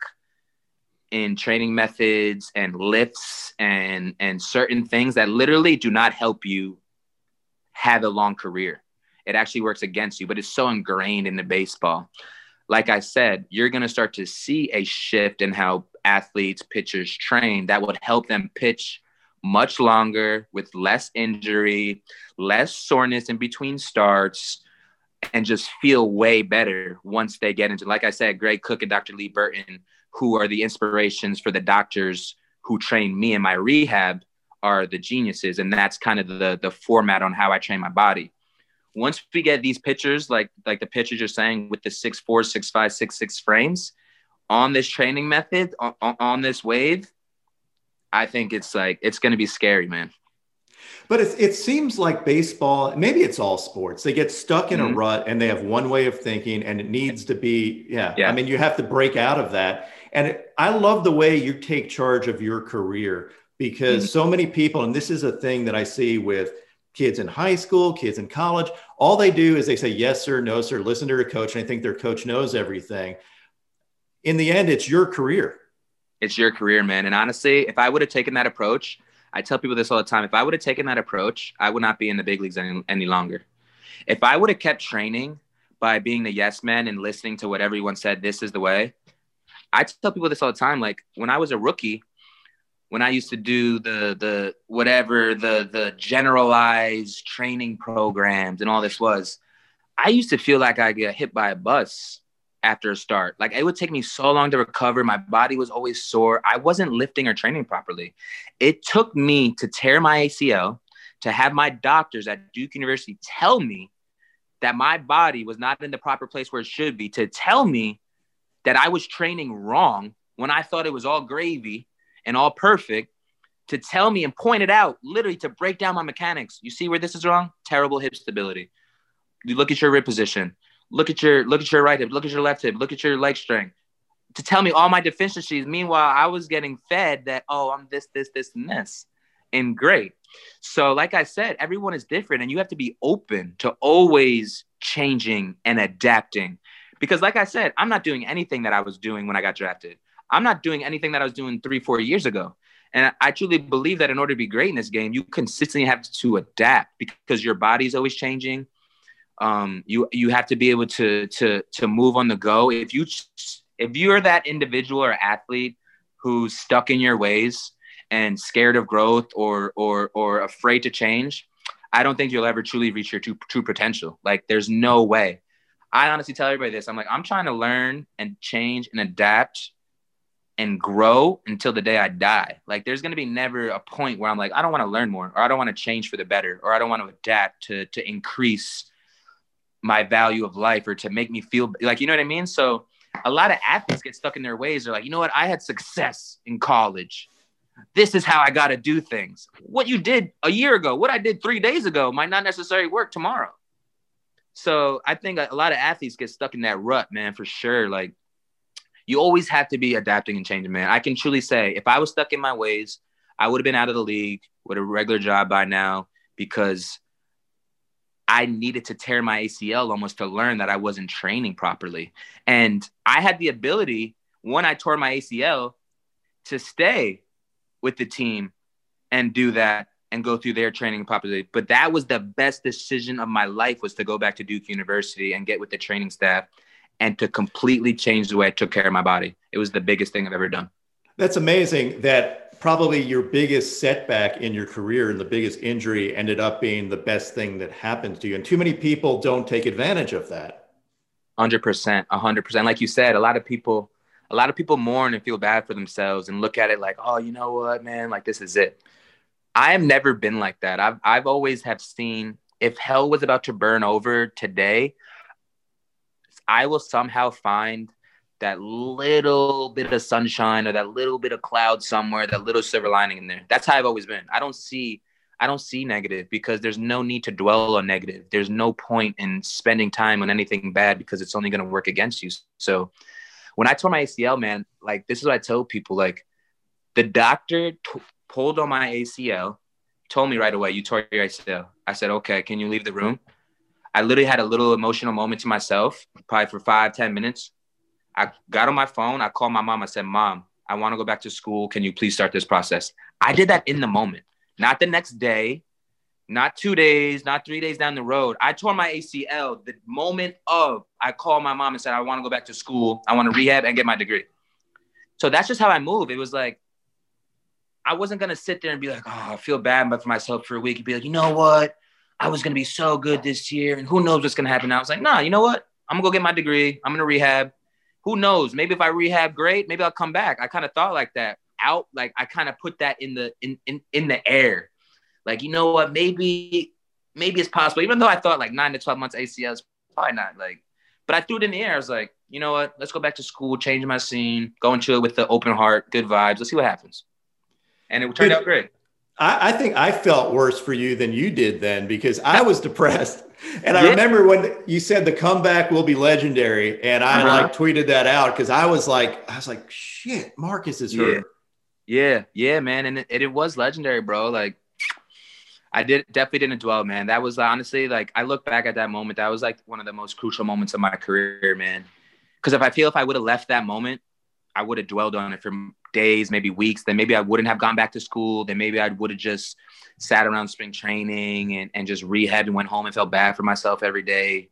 in training methods and lifts and and certain things that literally do not help you have a long career. It actually works against you, but it's so ingrained in the baseball. Like I said, you're going to start to see a shift in how athletes, pitchers train that would help them pitch much longer with less injury, less soreness in between starts, and just feel way better once they get into, like I said, Gray Cook and Dr. Lee Burton, who are the inspirations for the doctors who train me in my rehab, are the geniuses. And that's kind of the, the format on how I train my body. Once we get these pictures, like like the pictures you're saying with the six four, six five, six six frames on this training method, on, on this wave, I think it's like it's gonna be scary, man. But it, it seems like baseball, maybe it's all sports. They get stuck in mm-hmm. a rut and they have one way of thinking, and it needs to be, yeah. yeah. I mean, you have to break out of that. And it, I love the way you take charge of your career because mm-hmm. so many people, and this is a thing that I see with kids in high school, kids in college, all they do is they say, yes, sir, no, sir, listen to their coach. And I think their coach knows everything. In the end, it's your career. It's your career, man. And honestly, if I would have taken that approach, I tell people this all the time. If I would have taken that approach, I would not be in the big leagues any, any longer. If I would have kept training by being the yes man and listening to what everyone said, this is the way. I tell people this all the time. Like when I was a rookie, when I used to do the the whatever the the generalized training programs and all this was, I used to feel like I get hit by a bus after a start. Like it would take me so long to recover. My body was always sore. I wasn't lifting or training properly. It took me to tear my ACL, to have my doctors at Duke University tell me that my body was not in the proper place where it should be, to tell me that I was training wrong when I thought it was all gravy and all perfect, to tell me and point it out, literally to break down my mechanics. You see where this is wrong? Terrible hip stability. You look at your rib position look at your look at your right hip, look at your left hip, look at your leg strength. To tell me all my deficiencies. Meanwhile, I was getting fed that, oh, I'm this, this, this, and this. And great. So, like I said, everyone is different, and you have to be open to always changing and adapting. Because, like I said, I'm not doing anything that I was doing when I got drafted. I'm not doing anything that I was doing three, four years ago. And I truly believe that in order to be great in this game, you consistently have to adapt because your body is always changing um, you you have to be able to to to move on the go. If you if you're that individual or athlete who's stuck in your ways and scared of growth or or or afraid to change, I don't think you'll ever truly reach your true, true potential. Like there's no way. I honestly tell everybody this. I'm like I'm trying to learn and change and adapt and grow until the day I die. Like there's gonna be never a point where I'm like I don't want to learn more or I don't want to change for the better or I don't want to adapt to to increase my value of life or to make me feel like you know what I mean. So a lot of athletes get stuck in their ways. They're like, you know what? I had success in college. This is how I got to do things. What you did a year ago, what I did three days ago, might not necessarily work tomorrow. So I think a lot of athletes get stuck in that rut, man, for sure. Like you always have to be adapting and changing, man. I can truly say if I was stuck in my ways, I would have been out of the league with a regular job by now because I needed to tear my ACL almost to learn that I wasn't training properly. And I had the ability when I tore my ACL to stay with the team and do that and go through their training properly. But that was the best decision of my life was to go back to Duke University and get with the training staff and to completely change the way I took care of my body. It was the biggest thing I've ever done. That's amazing that probably your biggest setback in your career and the biggest injury ended up being the best thing that happened to you. And too many people don't take advantage of that. 100%, 100%. Like you said, a lot of people a lot of people mourn and feel bad for themselves and look at it like, "Oh, you know what, man, like this is it." I have never been like that. I've I've always have seen if hell was about to burn over today, I will somehow find that little bit of sunshine or that little bit of cloud somewhere, that little silver lining in there. That's how I've always been. I don't see I don't see negative because there's no need to dwell on negative. There's no point in spending time on anything bad because it's only going to work against you. So when I tore my ACL, man, like this is what I tell people like the doctor t- pulled on my ACL, told me right away, you tore your ACL. I said, okay, can you leave the room? I literally had a little emotional moment to myself, probably for five, ten minutes. I got on my phone. I called my mom. I said, Mom, I want to go back to school. Can you please start this process? I did that in the moment, not the next day, not two days, not three days down the road. I tore my ACL the moment of I called my mom and said, I want to go back to school. I want to rehab and get my degree. So that's just how I move. It was like, I wasn't going to sit there and be like, oh, I feel bad for myself for a week and be like, you know what? I was going to be so good this year, and who knows what's going to happen. I was like, nah, you know what? I'm going to go get my degree. I'm going to rehab. Who knows? Maybe if I rehab, great. Maybe I'll come back. I kind of thought like that. Out, like I kind of put that in the in, in in the air. Like, you know what? Maybe maybe it's possible. Even though I thought like nine to twelve months ACL is probably not like, but I threw it in the air. I was like, you know what? Let's go back to school, change my scene, go into it with the open heart, good vibes. Let's see what happens. And it turned Dude, out great. I, I, think I felt worse for you than you did then because I was depressed. And I yeah. remember when you said the comeback will be legendary, and I uh-huh. like tweeted that out because I was like, I was like, shit, Marcus is hurt. Yeah, yeah, yeah man, and it, it, was legendary, bro. Like, I did definitely didn't dwell, man. That was honestly like I look back at that moment. That was like one of the most crucial moments of my career, man. Because if I feel if I would have left that moment, I would have dwelled on it for days, maybe weeks, then maybe I wouldn't have gone back to school. Then maybe I would have just sat around spring training and, and just rehabbed and went home and felt bad for myself every day.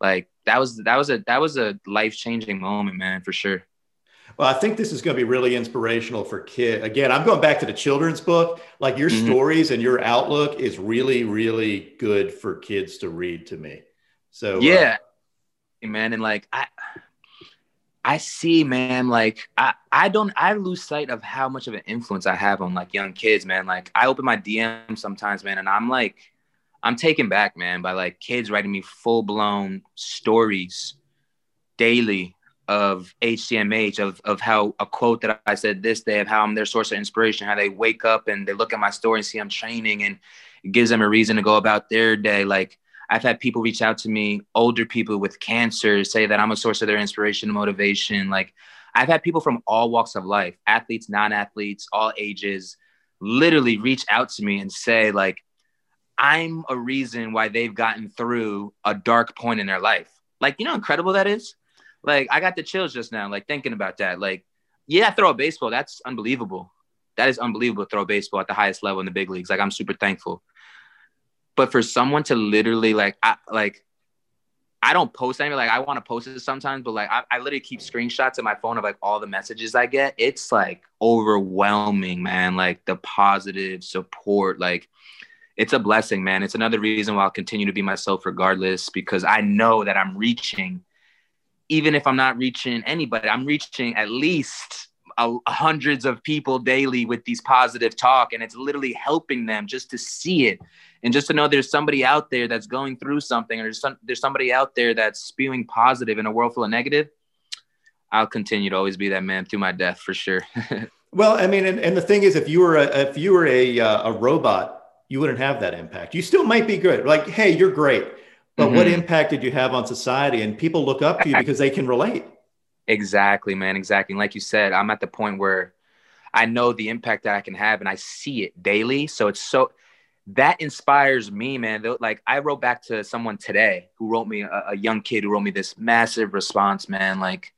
Like that was that was a that was a life changing moment, man, for sure. Well, I think this is going to be really inspirational for kids. Again, I'm going back to the children's book. Like your mm-hmm. stories and your outlook is really, really good for kids to read to me. So yeah, uh, man, and like I I see, man, like I, I don't I lose sight of how much of an influence I have on like young kids, man. Like I open my DM sometimes, man, and I'm like, I'm taken back, man, by like kids writing me full blown stories daily of HDMH, of of how a quote that I said this day, of how I'm their source of inspiration, how they wake up and they look at my story and see I'm training and it gives them a reason to go about their day. Like I've had people reach out to me, older people with cancer, say that I'm a source of their inspiration and motivation. Like I've had people from all walks of life, athletes, non-athletes, all ages, literally reach out to me and say, like, I'm a reason why they've gotten through a dark point in their life. Like, you know how incredible that is? Like, I got the chills just now, like thinking about that. Like, yeah, throw a baseball. That's unbelievable. That is unbelievable to throw a baseball at the highest level in the big leagues. Like, I'm super thankful. But for someone to literally like, I, like, I don't post anything. Like I want to post it sometimes, but like I, I literally keep screenshots in my phone of like all the messages I get. It's like overwhelming, man. Like the positive support, like it's a blessing, man. It's another reason why I'll continue to be myself regardless, because I know that I'm reaching, even if I'm not reaching anybody, I'm reaching at least uh, hundreds of people daily with these positive talk, and it's literally helping them just to see it and just to know there's somebody out there that's going through something or there's, some, there's somebody out there that's spewing positive in a world full of negative i'll continue to always be that man through my death for sure. Well i mean and, and the thing is if you were a, if you were a, uh, a robot you wouldn't have that impact. You still might be good. Like hey you're great. But mm-hmm. what impact did you have on society? And people look up to you because they can relate. Exactly man exactly. Like you said i'm at the point where i know the impact that i can have and i see it daily. So it's so that inspires me, man. Like I wrote back to someone today who wrote me a, a, young kid who wrote me this massive response, man. Like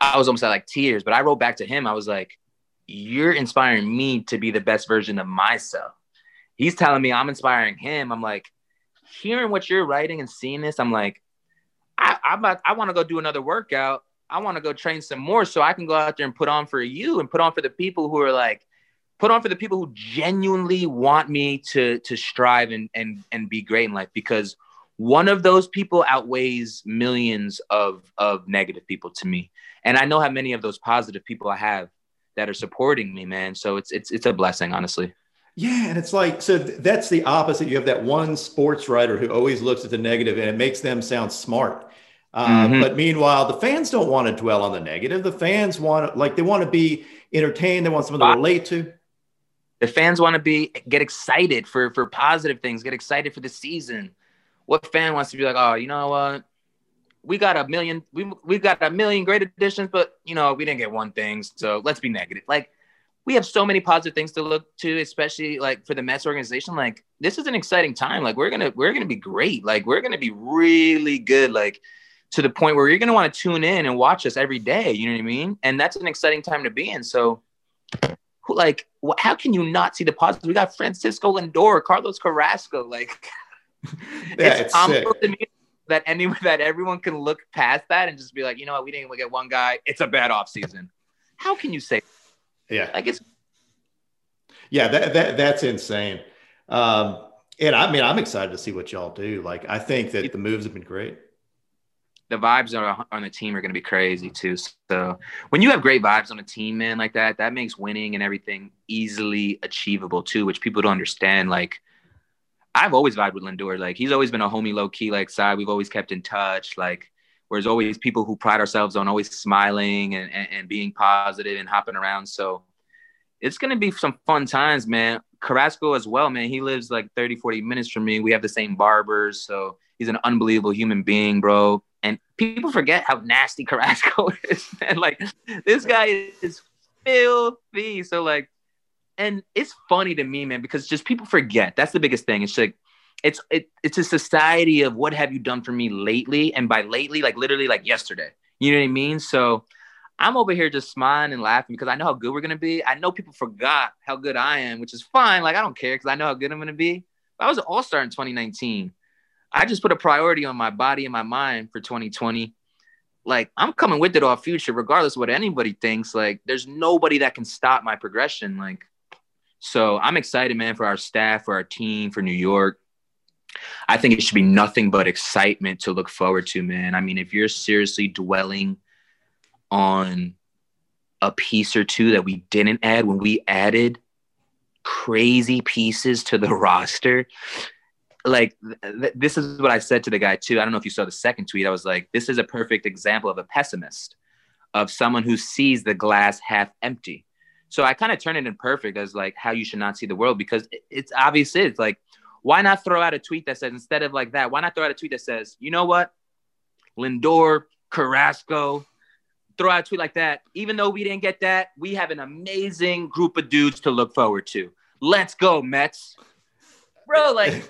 I was almost at like tears, but I wrote back to him. I was like, "You're inspiring me to be the best version of myself." he's telling me I'm inspiring him. I'm like, hearing what you're writing and seeing this, I'm like, I, I'm about, I want to go do another workout. I want to go train some more so I can go out there and put on for you and put on for the people who are like, put on for the people who genuinely want me to to strive and and and be great in life because one of those people outweighs millions of of negative people to me. And i know how many of those positive people i have that are supporting me man. So it's it's it's a blessing honestly. Yeah and it's like so that's the opposite. You have that one sports writer who always looks at the negative and it makes them sound smart. Uh, mm-hmm. but meanwhile the fans don't want to dwell on the negative. The fans want like they want to be entertained. They want someone to relate to the fans want to be get excited for for positive things, get excited for the season. What fan wants to be like, oh, you know what? We got a million, we we got a million great additions, but you know, we didn't get one thing. So let's be negative. Like we have so many positive things to look to, especially like for the Mets organization. Like this is an exciting time. Like we're gonna we're gonna be great. Like we're gonna be really good. Like to the point where you're gonna want to tune in and watch us every day. You know what I mean? And that's an exciting time to be in. So who like how can you not see the positives? We got Francisco Lindor, Carlos Carrasco, like yeah, it's, it's to me that anyone that everyone can look past that and just be like, you know what, we didn't get one guy. It's a bad off season. How can you say? Yeah, like it's yeah, that, that that's insane. Um, and I mean, I'm excited to see what y'all do. Like, I think that the moves have been great the vibes on the team are going to be crazy too. So when you have great vibes on a team, man, like that, that makes winning and everything easily achievable too, which people don't understand. Like I've always vibed with Lindor. Like he's always been a homie low key like side. We've always kept in touch. Like whereas always people who pride ourselves on always smiling and, and, and being positive and hopping around. So it's going to be some fun times, man. Carrasco as well, man. He lives like 30, 40 minutes from me. We have the same barbers. So he's an unbelievable human being, bro. People forget how nasty Carrasco is, And Like this guy is filthy. So like, and it's funny to me, man, because just people forget. That's the biggest thing. It's like it's it, it's a society of what have you done for me lately, and by lately, like literally like yesterday. You know what I mean? So I'm over here just smiling and laughing because I know how good we're gonna be. I know people forgot how good I am, which is fine. Like I don't care because I know how good I'm gonna be. I was an all star in 2019. I just put a priority on my body and my mind for 2020. Like I'm coming with it all future, regardless of what anybody thinks. Like there's nobody that can stop my progression. Like, so I'm excited, man, for our staff, for our team, for New York. I think it should be nothing but excitement to look forward to, man. I mean, if you're seriously dwelling on a piece or two that we didn't add when we added crazy pieces to the roster, like th- this is what I said to the guy too. I don't know if you saw the second tweet. I was like, this is a perfect example of a pessimist, of someone who sees the glass half empty. So I kind of turn it in perfect as like how you should not see the world because it's obvious. It's like, why not throw out a tweet that says instead of like that, why not throw out a tweet that says, you know what, Lindor, Carrasco, throw out a tweet like that. Even though we didn't get that, we have an amazing group of dudes to look forward to. Let's go, Mets bro, like,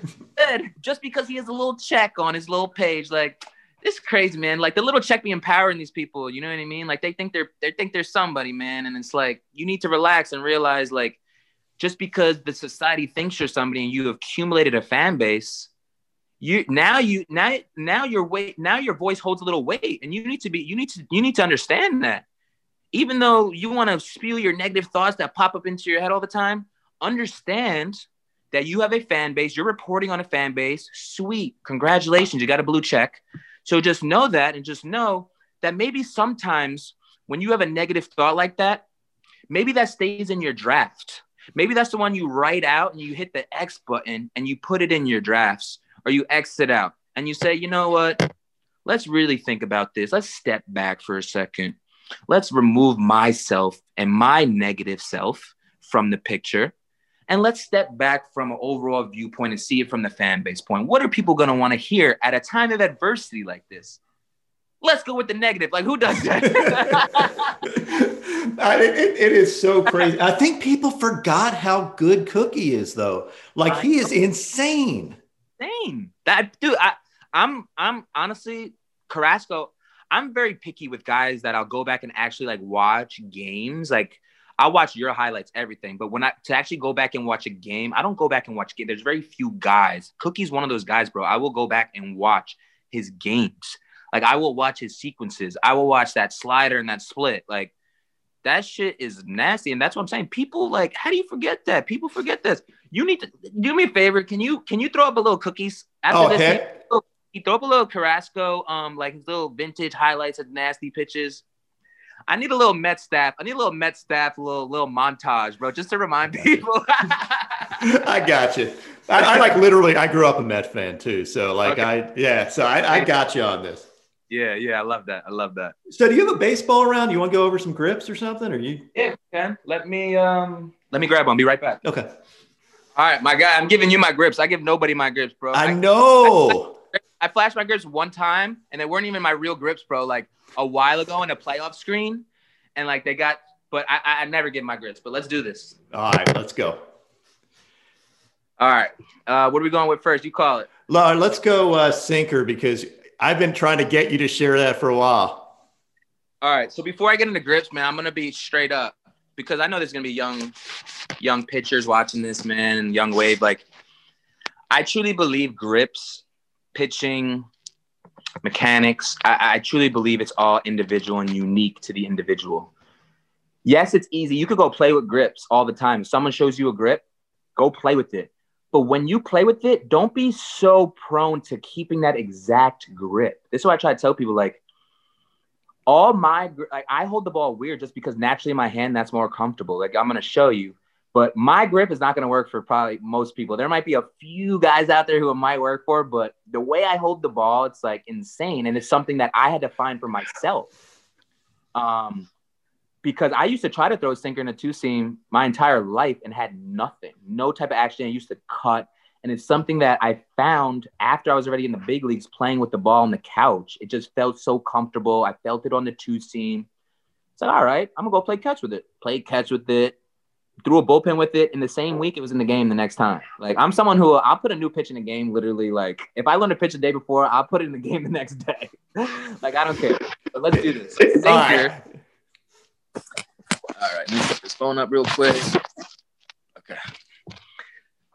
just because he has a little check on his little page, like, this crazy, man. Like the little check be empowering these people. You know what I mean? Like they think they're they think they're somebody, man. And it's like you need to relax and realize, like, just because the society thinks you're somebody and you have accumulated a fan base, you now you now now your weight now your voice holds a little weight, and you need to be you need to you need to understand that. Even though you want to spew your negative thoughts that pop up into your head all the time, understand that you have a fan base, you're reporting on a fan base. Sweet. Congratulations. You got a blue check. So just know that and just know that maybe sometimes when you have a negative thought like that, maybe that stays in your draft. Maybe that's the one you write out and you hit the X button and you put it in your drafts or you exit out and you say, you know what? Let's really think about this. Let's step back for a second. Let's remove myself and my negative self from the picture and let's step back from an overall viewpoint and see it from the fan base point. What are people going to want to hear at a time of adversity like this? Let's go with the negative. Like, who does that? it, it is so crazy. I think people forgot how good Cookie is, though. Like, he is insane. Insane. That dude. I, I'm. I'm honestly Carrasco. I'm very picky with guys that I'll go back and actually like watch games. Like I watch your highlights, everything. But when I to actually go back and watch a game, I don't go back and watch game. There's very few guys. Cookie's one of those guys, bro. I will go back and watch his games. Like I will watch his sequences. I will watch that slider and that split. Like that shit is nasty. And that's what I'm saying. People like, how do you forget that? People forget this. You need to do me a favor. Can you can you throw up a little cookies after oh, this? Heck. You throw up a little Carrasco, um, like his little vintage highlights of nasty pitches. I need a little Met staff. I need a little Met staff, a little little montage, bro, just to remind people. I got you. I, I, like literally. I grew up a Met fan too, so like okay. I yeah. So I, I got you on this. Yeah, yeah, I love that. I love that. So do you have a baseball around? You want to go over some grips or something? Or you? Yeah, can. Let me um let me grab one. Be right back. Okay. All right, my guy. I'm giving you my grips. I give nobody my grips, bro. I, I know. I, I flashed my grips one time, and they weren't even my real grips, bro. Like a while ago in a playoff screen, and like they got. But I, I never give my grips. But let's do this. All right, let's go. All right. Uh, what are we going with first? You call it. Let's go uh, sinker because I've been trying to get you to share that for a while. All right. So before I get into grips, man, I'm gonna be straight up because I know there's gonna be young, young pitchers watching this, man, and young wave. Like, I truly believe grips, pitching, mechanics. I, I truly believe it's all individual and unique to the individual. Yes, it's easy. You could go play with grips all the time. If someone shows you a grip, go play with it. But when you play with it, don't be so prone to keeping that exact grip. This is why I try to tell people like, all my, like, I hold the ball weird just because naturally my hand that's more comfortable. Like, I'm going to show you, but my grip is not going to work for probably most people. There might be a few guys out there who it might work for, but the way I hold the ball, it's like insane. And it's something that I had to find for myself. Um, because I used to try to throw a sinker in a two seam my entire life and had nothing, no type of action. I used to cut. And it's something that I found after I was already in the big leagues playing with the ball on the couch. It just felt so comfortable. I felt it on the two seam. It's like, all right, I'm gonna go play catch with it. Play catch with it. Threw a bullpen with it. In the same week, it was in the game the next time. Like I'm someone who I'll put a new pitch in the game literally. Like if I learned a pitch the day before, I'll put it in the game the next day. like I don't care. But let's do this. Sinker. All right, let me put this phone up real quick. Okay.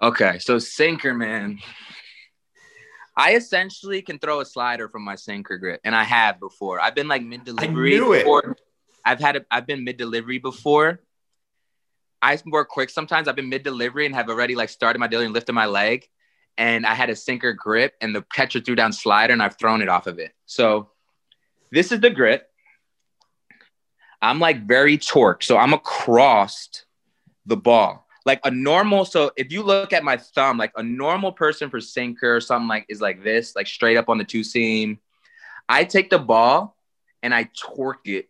Okay, so sinker, man. I essentially can throw a slider from my sinker grip, and I have before. I've been like mid delivery. I knew before. I've had a, I've been mid delivery before. I work quick sometimes. I've been mid delivery and have already like started my delivery and lifted my leg, and I had a sinker grip, and the catcher threw down slider, and I've thrown it off of it. So this is the grip. I'm like very torqued. So I'm across the ball. Like a normal, so if you look at my thumb, like a normal person for sinker or something like is like this, like straight up on the two seam. I take the ball and I torque it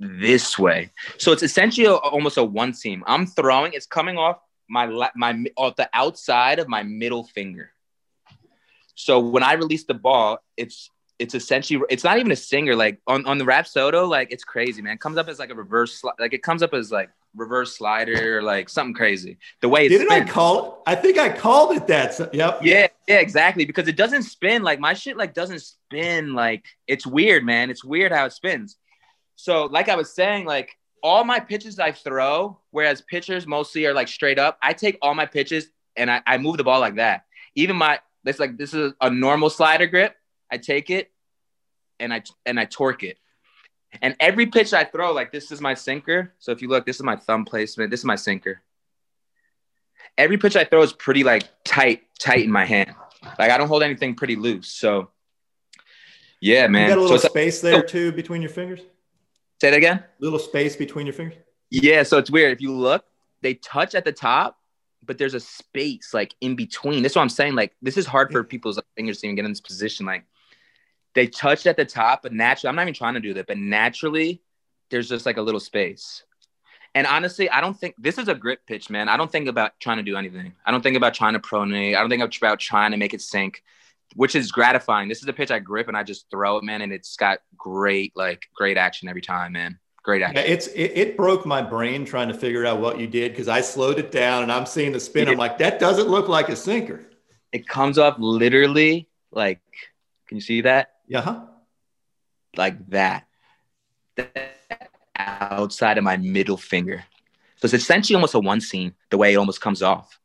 this way. So it's essentially a, almost a one seam. I'm throwing, it's coming off my my off the outside of my middle finger. So when I release the ball, it's it's essentially it's not even a sinker like on, on the Rapsodo like it's crazy man it comes up as like a reverse like it comes up as like reverse slider or like something crazy the way didn't spins. I call I think I called it that so, yep yeah yeah exactly because it doesn't spin like my shit like doesn't spin like it's weird man it's weird how it spins so like I was saying like all my pitches I throw whereas pitchers mostly are like straight up I take all my pitches and I, I move the ball like that even my this like this is a normal slider grip I take it and I and I torque it. And every pitch I throw, like this is my sinker. So if you look, this is my thumb placement. This is my sinker. Every pitch I throw is pretty like tight, tight in my hand. Like I don't hold anything pretty loose. So yeah, man. You got a little so space there too between your fingers. Say that again. Little space between your fingers. Yeah, so it's weird. If you look, they touch at the top, but there's a space like in between. That's what I'm saying. Like this is hard for people's fingers to even get in this position. Like they touched at the top, but naturally, I'm not even trying to do that, but naturally, there's just like a little space. And honestly, I don't think this is a grip pitch, man. I don't think about trying to do anything. I don't think about trying to pronate. I don't think about trying to make it sink, which is gratifying. This is a pitch I grip and I just throw it, man, and it's got great, like, great action every time, man. Great action. Yeah, it's it, it, broke my brain trying to figure out what you did because I slowed it down and I'm seeing the spin. I'm like, that doesn't look like a sinker. It comes up literally like, can you see that? Yeah. Huh Like that. Outside of my middle finger. So it's essentially almost a one seam the way it almost comes off.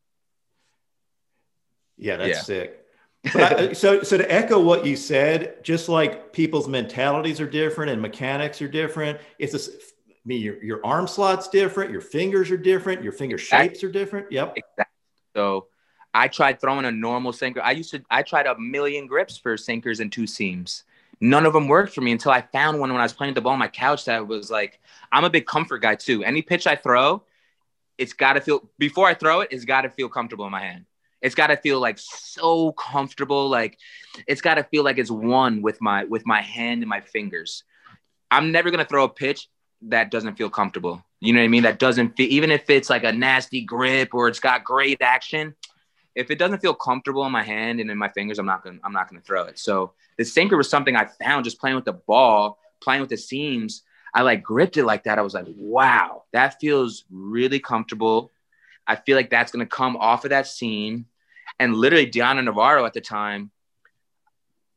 Yeah, that's yeah. sick. I, so, so to echo what you said, just like people's mentalities are different and mechanics are different, it's a, I mean, your, your arm slot's different, your fingers are different, your finger shapes are different. Yep. Exactly. So I tried throwing a normal sinker. I used to, I tried a million grips for sinkers and two seams. None of them worked for me until I found one when I was playing the ball on my couch that was like, I'm a big comfort guy too. Any pitch I throw, it's got to feel, before I throw it, it's got to feel comfortable in my hand. It's got to feel like so comfortable. Like it's got to feel like it's one with my with my hand and my fingers. I'm never gonna throw a pitch that doesn't feel comfortable. You know what I mean? That doesn't feel even if it's like a nasty grip or it's got great action. If it doesn't feel comfortable in my hand and in my fingers, I'm not gonna I'm not gonna throw it. So the sinker was something I found just playing with the ball, playing with the seams. I like gripped it like that. I was like, wow, that feels really comfortable. I feel like that's gonna come off of that scene. And literally, Dioner Navarro at the time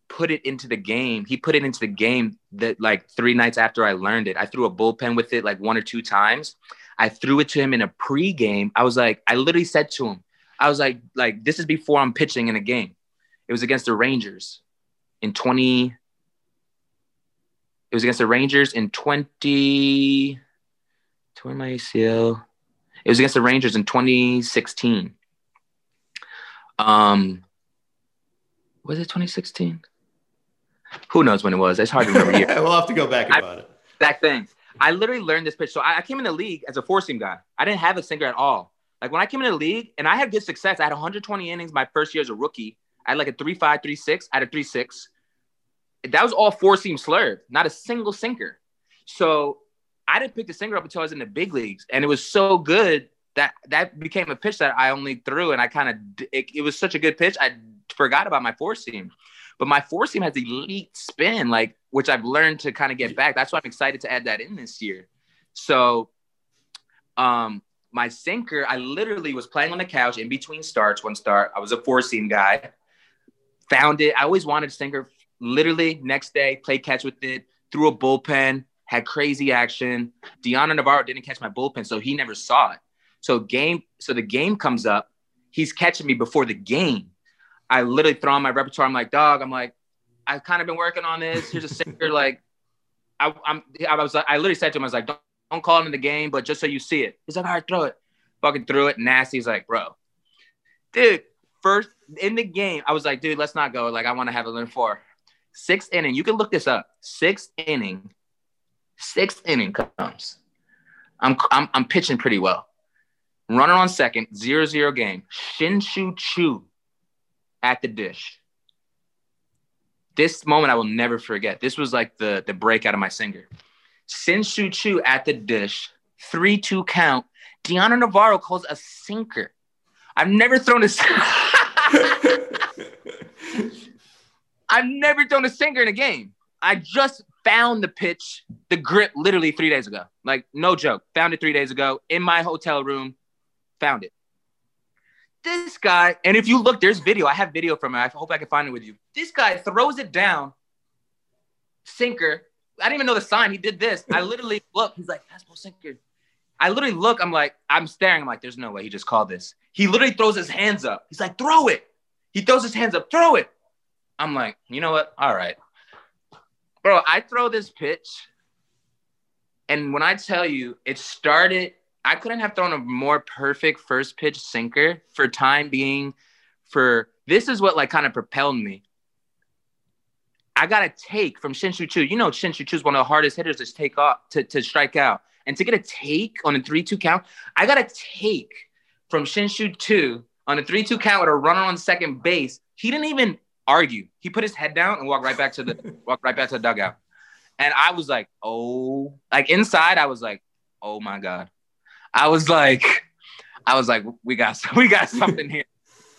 put it into the game. He put it into the game that like three nights after I learned it. I threw a bullpen with it like one or two times. I threw it to him in a pregame. I was like, I literally said to him, I was like, like this is before I'm pitching in a game. It was against the Rangers in 20. It was against the Rangers in 20. 20 my ACL. It was against the Rangers in 2016. Um, was it 2016? Who knows when it was? It's hard to remember. Yeah, we'll have to go back about I, it. Back thing. I literally learned this pitch. So I, I came in the league as a four seam guy. I didn't have a sinker at all. Like when I came in the league, and I had good success. I had 120 innings my first year as a rookie. I had like a 3-5, 3-6. I had a 3-6. That was all four seam slurve, not a single sinker. So I didn't pick the sinker up until I was in the big leagues, and it was so good that that became a pitch that I only threw, and I kind of it, it, was such a good pitch. I forgot about my four seam, but my four seam has elite spin, like which I've learned to kind of get back. That's why I'm excited to add that in this year. So, um, my sinker, I literally was playing on the couch in between starts. One start, I was a four seam guy. Found it. I always wanted a sinker. Literally next day, play catch with it. Threw a bullpen. Had crazy action. Dioner Navarro didn't catch my bullpen, so he never saw it. So game, so the game comes up. He's catching me before the game. I literally throw on my repertoire. I'm like, dog. I'm like, I've kind of been working on this. Here's a sinker. like, I, I'm. I was. I literally said to him, I was like, don't, don't call it in the game, but just so you see it. He's like, all right, throw it. Fucking threw it. Nasty. He's like, bro, dude. First in the game, I was like, dude, let's not go. Like, I want to have a little four. Sixth inning. You can look this up. Sixth inning. Sixth inning comes. I'm I'm I'm pitching pretty well. Runner on second, zero zero game. Shin-Soo Choo at the dish. This moment I will never forget. This was like the, the break out of my sinker. Shin-Soo Choo at the dish, 3 2 count. Dioner Navarro calls a sinker. I've never thrown a I've never thrown a sinker in a game. I just found the pitch, the grip, literally three days ago. Like, no joke. Found it three days ago in my hotel room found it. This guy, and if you look, there's video. I have video from it. I hope I can find it with you. This guy throws it down, sinker. I didn't even know the sign. He did this. I literally look. He's like, fastball sinker. I literally look. I'm like, I'm staring. I'm like, there's no way he just called this. He literally throws his hands up. He's like, throw it. He throws his hands up. Throw it. I'm like, you know what? All right, bro. I throw this pitch, and when I tell you, it started I couldn't have thrown a more perfect first pitch sinker for time being. For this is what like kind of propelled me. I got a take from Shin-Soo Choo. You know, Shin-Soo Choo is one of the hardest hitters to take off to, to strike out. And to get a take on a 3 2 count, I got a take from Shin-Soo Choo on a 3 2 count with a runner on second base. He didn't even argue. He put his head down and walked right back to the walked right back to the dugout. And I was like, oh, like inside, I was like, oh my God. I was like, I was like, we got we got something here.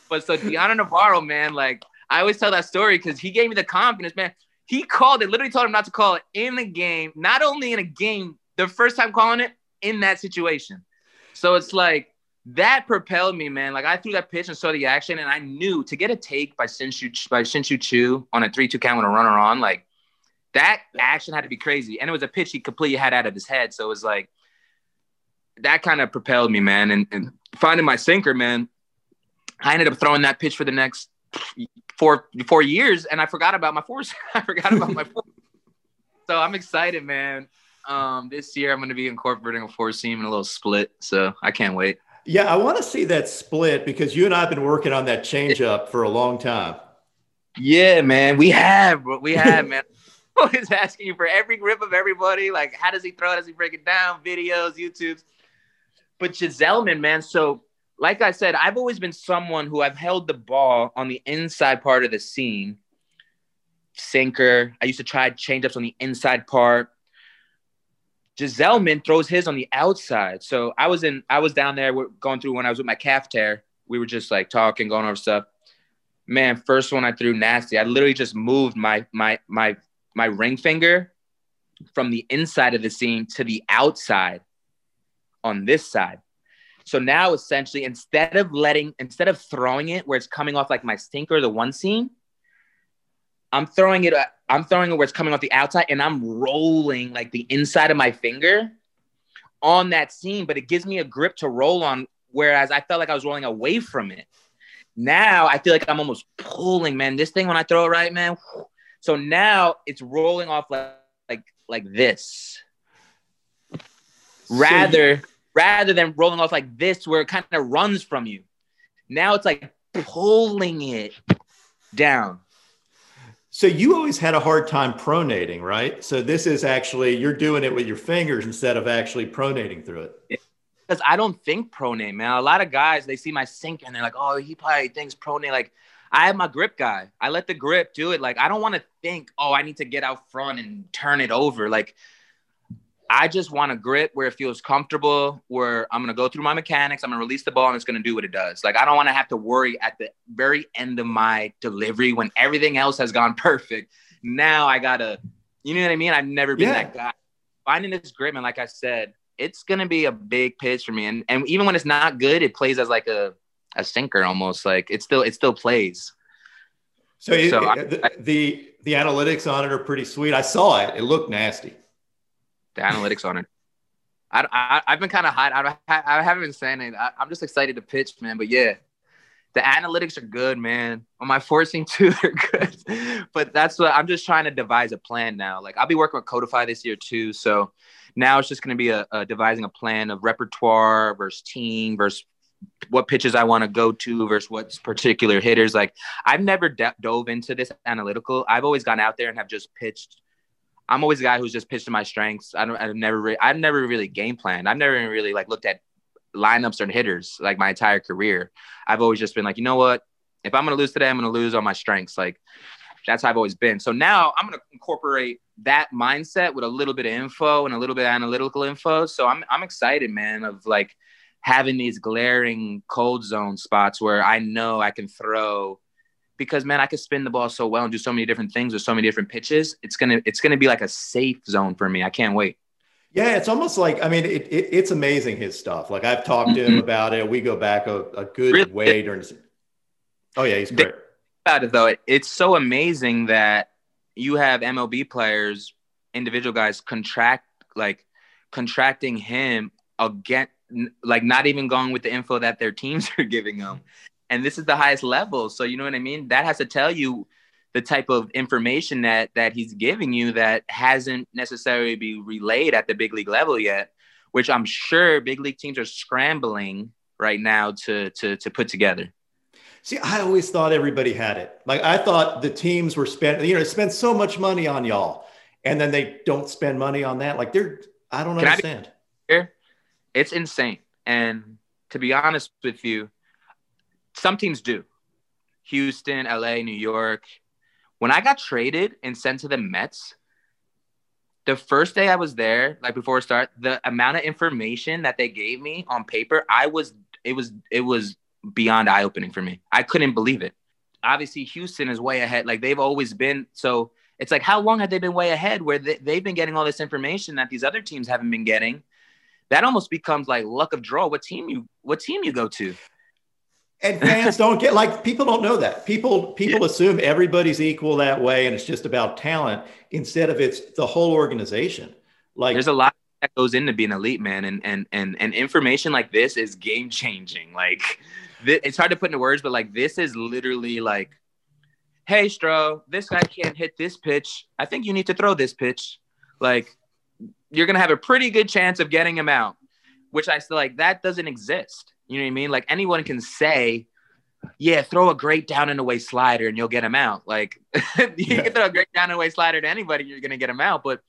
But so Dioner Navarro, man, like I always tell that story because he gave me the confidence, man. He called it, literally told him not to call it in the game, not only in a game, the first time calling it in that situation. So it's like that propelled me, man. Like I threw that pitch and saw the action, and I knew to get a take by Shin-Soo by Shin-Soo Choo on a three-two count with a runner on, like that action had to be crazy. And it was a pitch he completely had out of his head. So it was like that kind of propelled me, man. And, and finding my sinker, man, I ended up throwing that pitch for the next four four years, and I forgot about my force. I forgot about my force. So I'm excited, man. Um, this year I'm going to be incorporating a four seam and a little split, so I can't wait. Yeah, I want to see that split because you and I have been working on that changeup for a long time. Yeah, man, we have, we have, man. Always asking you for every grip of everybody. Like, how does he throw? How does he break it down? Videos, YouTube's. But Gsellman, man. So, like I said, I've always been someone who I've held the ball on the inside part of the seam. Sinker. I used to try changeups on the inside part. Gsellman throws his on the outside. So I was in, I was down there going through when I was with my calf tear. We were just like talking, going over stuff. Man, first one I threw nasty. I literally just moved my my my my ring finger from the inside of the seam to the outside on this side. So now essentially instead of letting instead of throwing it where it's coming off like my sinker, the one seam, I'm throwing it uh, I'm throwing it where it's coming off the outside and I'm rolling like the inside of my finger on that seam, but it gives me a grip to roll on. Whereas I felt like I was rolling away from it. Now I feel like I'm almost pulling, man. This thing when I throw it right, man. So now it's rolling off like like like this. Rather so rather than rolling off like this where it kind of runs from you. Now it's like pulling it down. So you always had a hard time pronating, right? So this is actually you're doing it with your fingers instead of actually pronating through it. Because I don't think pronate, man. A lot of guys they see my sink and they're like, "Oh, he probably thinks pronate." Like, I have my grip guy. I let the grip do it. Like, I don't want to think, "Oh, I need to get out front and turn it over." Like, I just want a grip where it feels comfortable, where I'm gonna go through my mechanics, I'm gonna release the ball, and it's gonna do what it does. Like I don't want to have to worry at the very end of my delivery when everything else has gone perfect. Now I gotta, you know what I mean? I've never been yeah. that guy. Finding this grip, and like I said, it's gonna be a big pitch for me. And and even when it's not good, it plays as like a a sinker almost. Like it still it still plays. So, so it, I, the, the the analytics on it are pretty sweet. I saw it. It looked nasty the analytics on it. I, I have been kind of hot. I, I haven't been saying it. I, am just excited to pitch, man. But yeah, the analytics are good, man. On my forcing too, they're good. but that's what I'm just trying to devise a plan now. Like I'll be working with Codify this year too. So now it's just going to be a, a, devising a plan of repertoire versus team versus what pitches I want to go to versus what particular hitters. Like I've never de- dove into this analytical. I've always gone out there and have just pitched I'm always a guy who's just pitched to my strengths. I don't. I've never. Re- I've never really game planned. I've never really like looked at lineups or hitters like my entire career. I've always just been like, you know what? If I'm gonna lose today, I'm gonna lose on my strengths. Like that's how I've always been. So now I'm gonna incorporate that mindset with a little bit of info and a little bit of analytical info. So I'm I'm excited, man, of like having these glaring cold zone spots where I know I can throw because man, I could spin the ball so well and do so many different things with so many different pitches. It's gonna it's gonna be like a safe zone for me. I can't wait. Yeah, it's almost like I mean, it, it, it's amazing his stuff. Like I've talked to him mm-hmm. about it. We go back a, a good really? way during. Oh yeah, he's great. About it though, it, it's so amazing that you have MLB players, individual guys contract like contracting him again, like not even going with the info that their teams are giving them and this is the highest level. So you know what i mean? That has to tell you the type of information that that he's giving you that hasn't necessarily be relayed at the big league level yet which i'm sure big league teams are scrambling right now to to to put together. See i always thought everybody had it. Like i thought the teams were spent you know spend so much money on y'all and then they don't spend money on that. Like they're i don't Can understand. I here it's insane. And to be honest with you some teams do. Houston, LA, New York. When I got traded and sent to the Mets, the first day I was there, like before start, the amount of information that they gave me on paper, I was it was it was beyond eye opening for me. I couldn't believe it. Obviously, Houston is way ahead. Like they've always been. So it's like, how long have they been way ahead where they, they've been getting all this information that these other teams haven't been getting? That almost becomes like luck of draw. What team you what team you go to? And fans don't get like people don't know that people people yeah. assume everybody's equal that way and it's just about talent instead of it's the whole organization like there's a lot that goes into being elite, man. And and and and information like this is game changing. Like, th- it's hard to put into words, but like this is literally like, hey, Stro, this guy can't hit this pitch. I think you need to throw this pitch. Like, you're gonna have a pretty good chance of getting him out. Which I still like. That doesn't exist. You know what I mean? Like anyone can say, yeah, throw a great down and away slider and you'll get him out. Like you yeah. can throw a great down and away slider to anybody, you're gonna get him out. But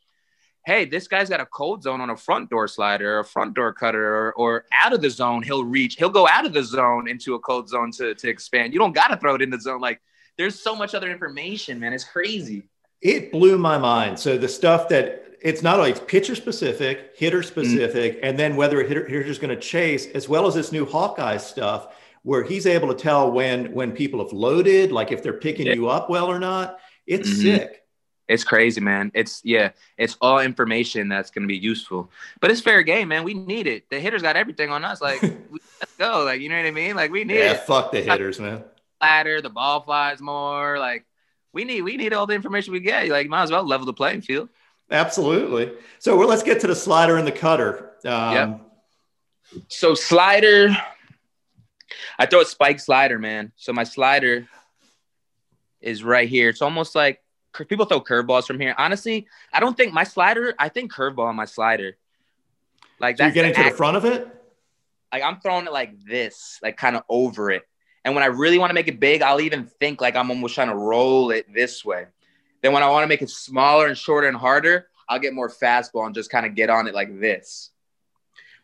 hey, this guy's got a cold zone on a front door slider, or a front door cutter, or, or out of the zone, he'll reach, he'll go out of the zone into a cold zone to, to expand. You don't gotta throw it in the zone. Like there's so much other information, man. It's crazy. It blew my mind. So the stuff that it's not only pitcher specific, hitter specific, mm-hmm. and then whether a hitter, hitter's going to chase, as well as this new Hawkeye stuff where he's able to tell when when people have loaded, like if they're picking yeah. you up well or not. It's mm-hmm. sick. It's crazy, man. It's yeah, it's all information that's going to be useful. But it's fair game, man. We need it. The hitters got everything on us. Like, let's go. Like, you know what I mean? Like, we need yeah, it. fuck the hitters, man. Ladder, the ball flies more. Like, we need we need all the information we get. Like, might as well level the playing field. Absolutely. So well, let's get to the slider and the cutter. Um, yeah. So slider, I throw a spike slider, man. So my slider is right here. It's almost like people throw curveballs from here. Honestly, I don't think my slider. I think curveball on my slider. Like so you're getting to the front of it. Like I'm throwing it like this, like kind of over it. And when I really want to make it big, I'll even think like I'm almost trying to roll it this way. Then when I want to make it smaller and shorter and harder, I'll get more fastball and just kind of get on it like this.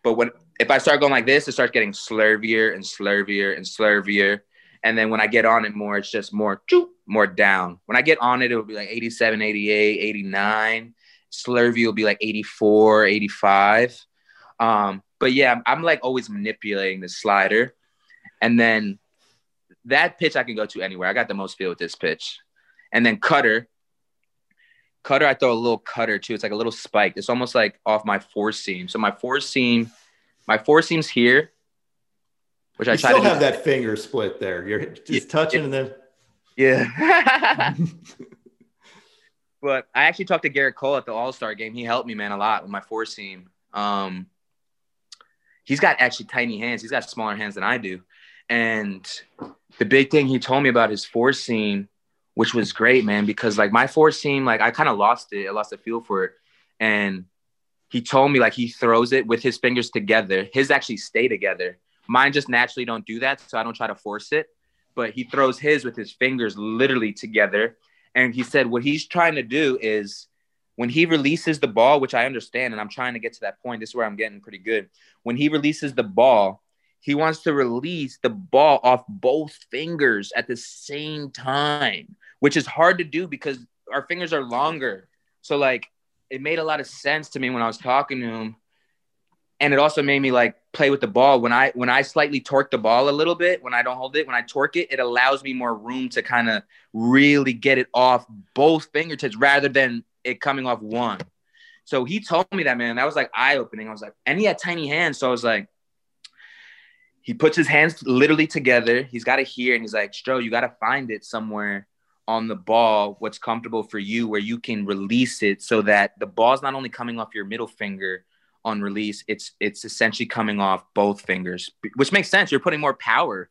But when if I start going like this, it starts getting slurvier and slurvier and slurvier. And then when I get on it more, it's just more more down. When I get on it, it will be like 87, 88, 89. Slurvy will be like 84, 85. Um, but yeah, I'm like always manipulating the slider. And then that pitch I can go to anywhere. I got the most feel with this pitch. And then cutter. Cutter, I throw a little cutter too. It's like a little spike. It's almost like off my four seam. So my four seam – my four seams here, which you I try still to have that finger split there. You're just yeah, touching and then yeah. but I actually talked to Gerrit Cole at the All Star game. He helped me, man, a lot with my four seam. Um, he's got actually tiny hands. He's got smaller hands than I do. And the big thing he told me about his four seam, which was great, man, because like my four seam, like I kind of lost it. I lost the feel for it. And he told me like he throws it with his fingers together. His actually stay together. Mine just naturally don't do that, so I don't try to force it. But he throws his with his fingers literally together. And he said what he's trying to do is when he releases the ball, which I understand, and I'm trying to get to that point. This is where I'm getting pretty good. When he releases the ball, he wants to release the ball off both fingers at the same time, which is hard to do because our fingers are longer. So like it made a lot of sense to me when I was talking to him. And it also made me like play with the ball. When I when I slightly torque the ball a little bit, when I don't hold it, when I torque it, it allows me more room to kind of really get it off both fingertips rather than it coming off one. So he told me that, man. That was like eye opening. I was like, and he had tiny hands. So I was like, he puts his hands literally together. He's got it here, and he's like, Stro, you got to find it somewhere on the ball what's comfortable for you where you can release it so that the ball's not only coming off your middle finger on release it's it's essentially coming off both fingers which makes sense. You're putting more power.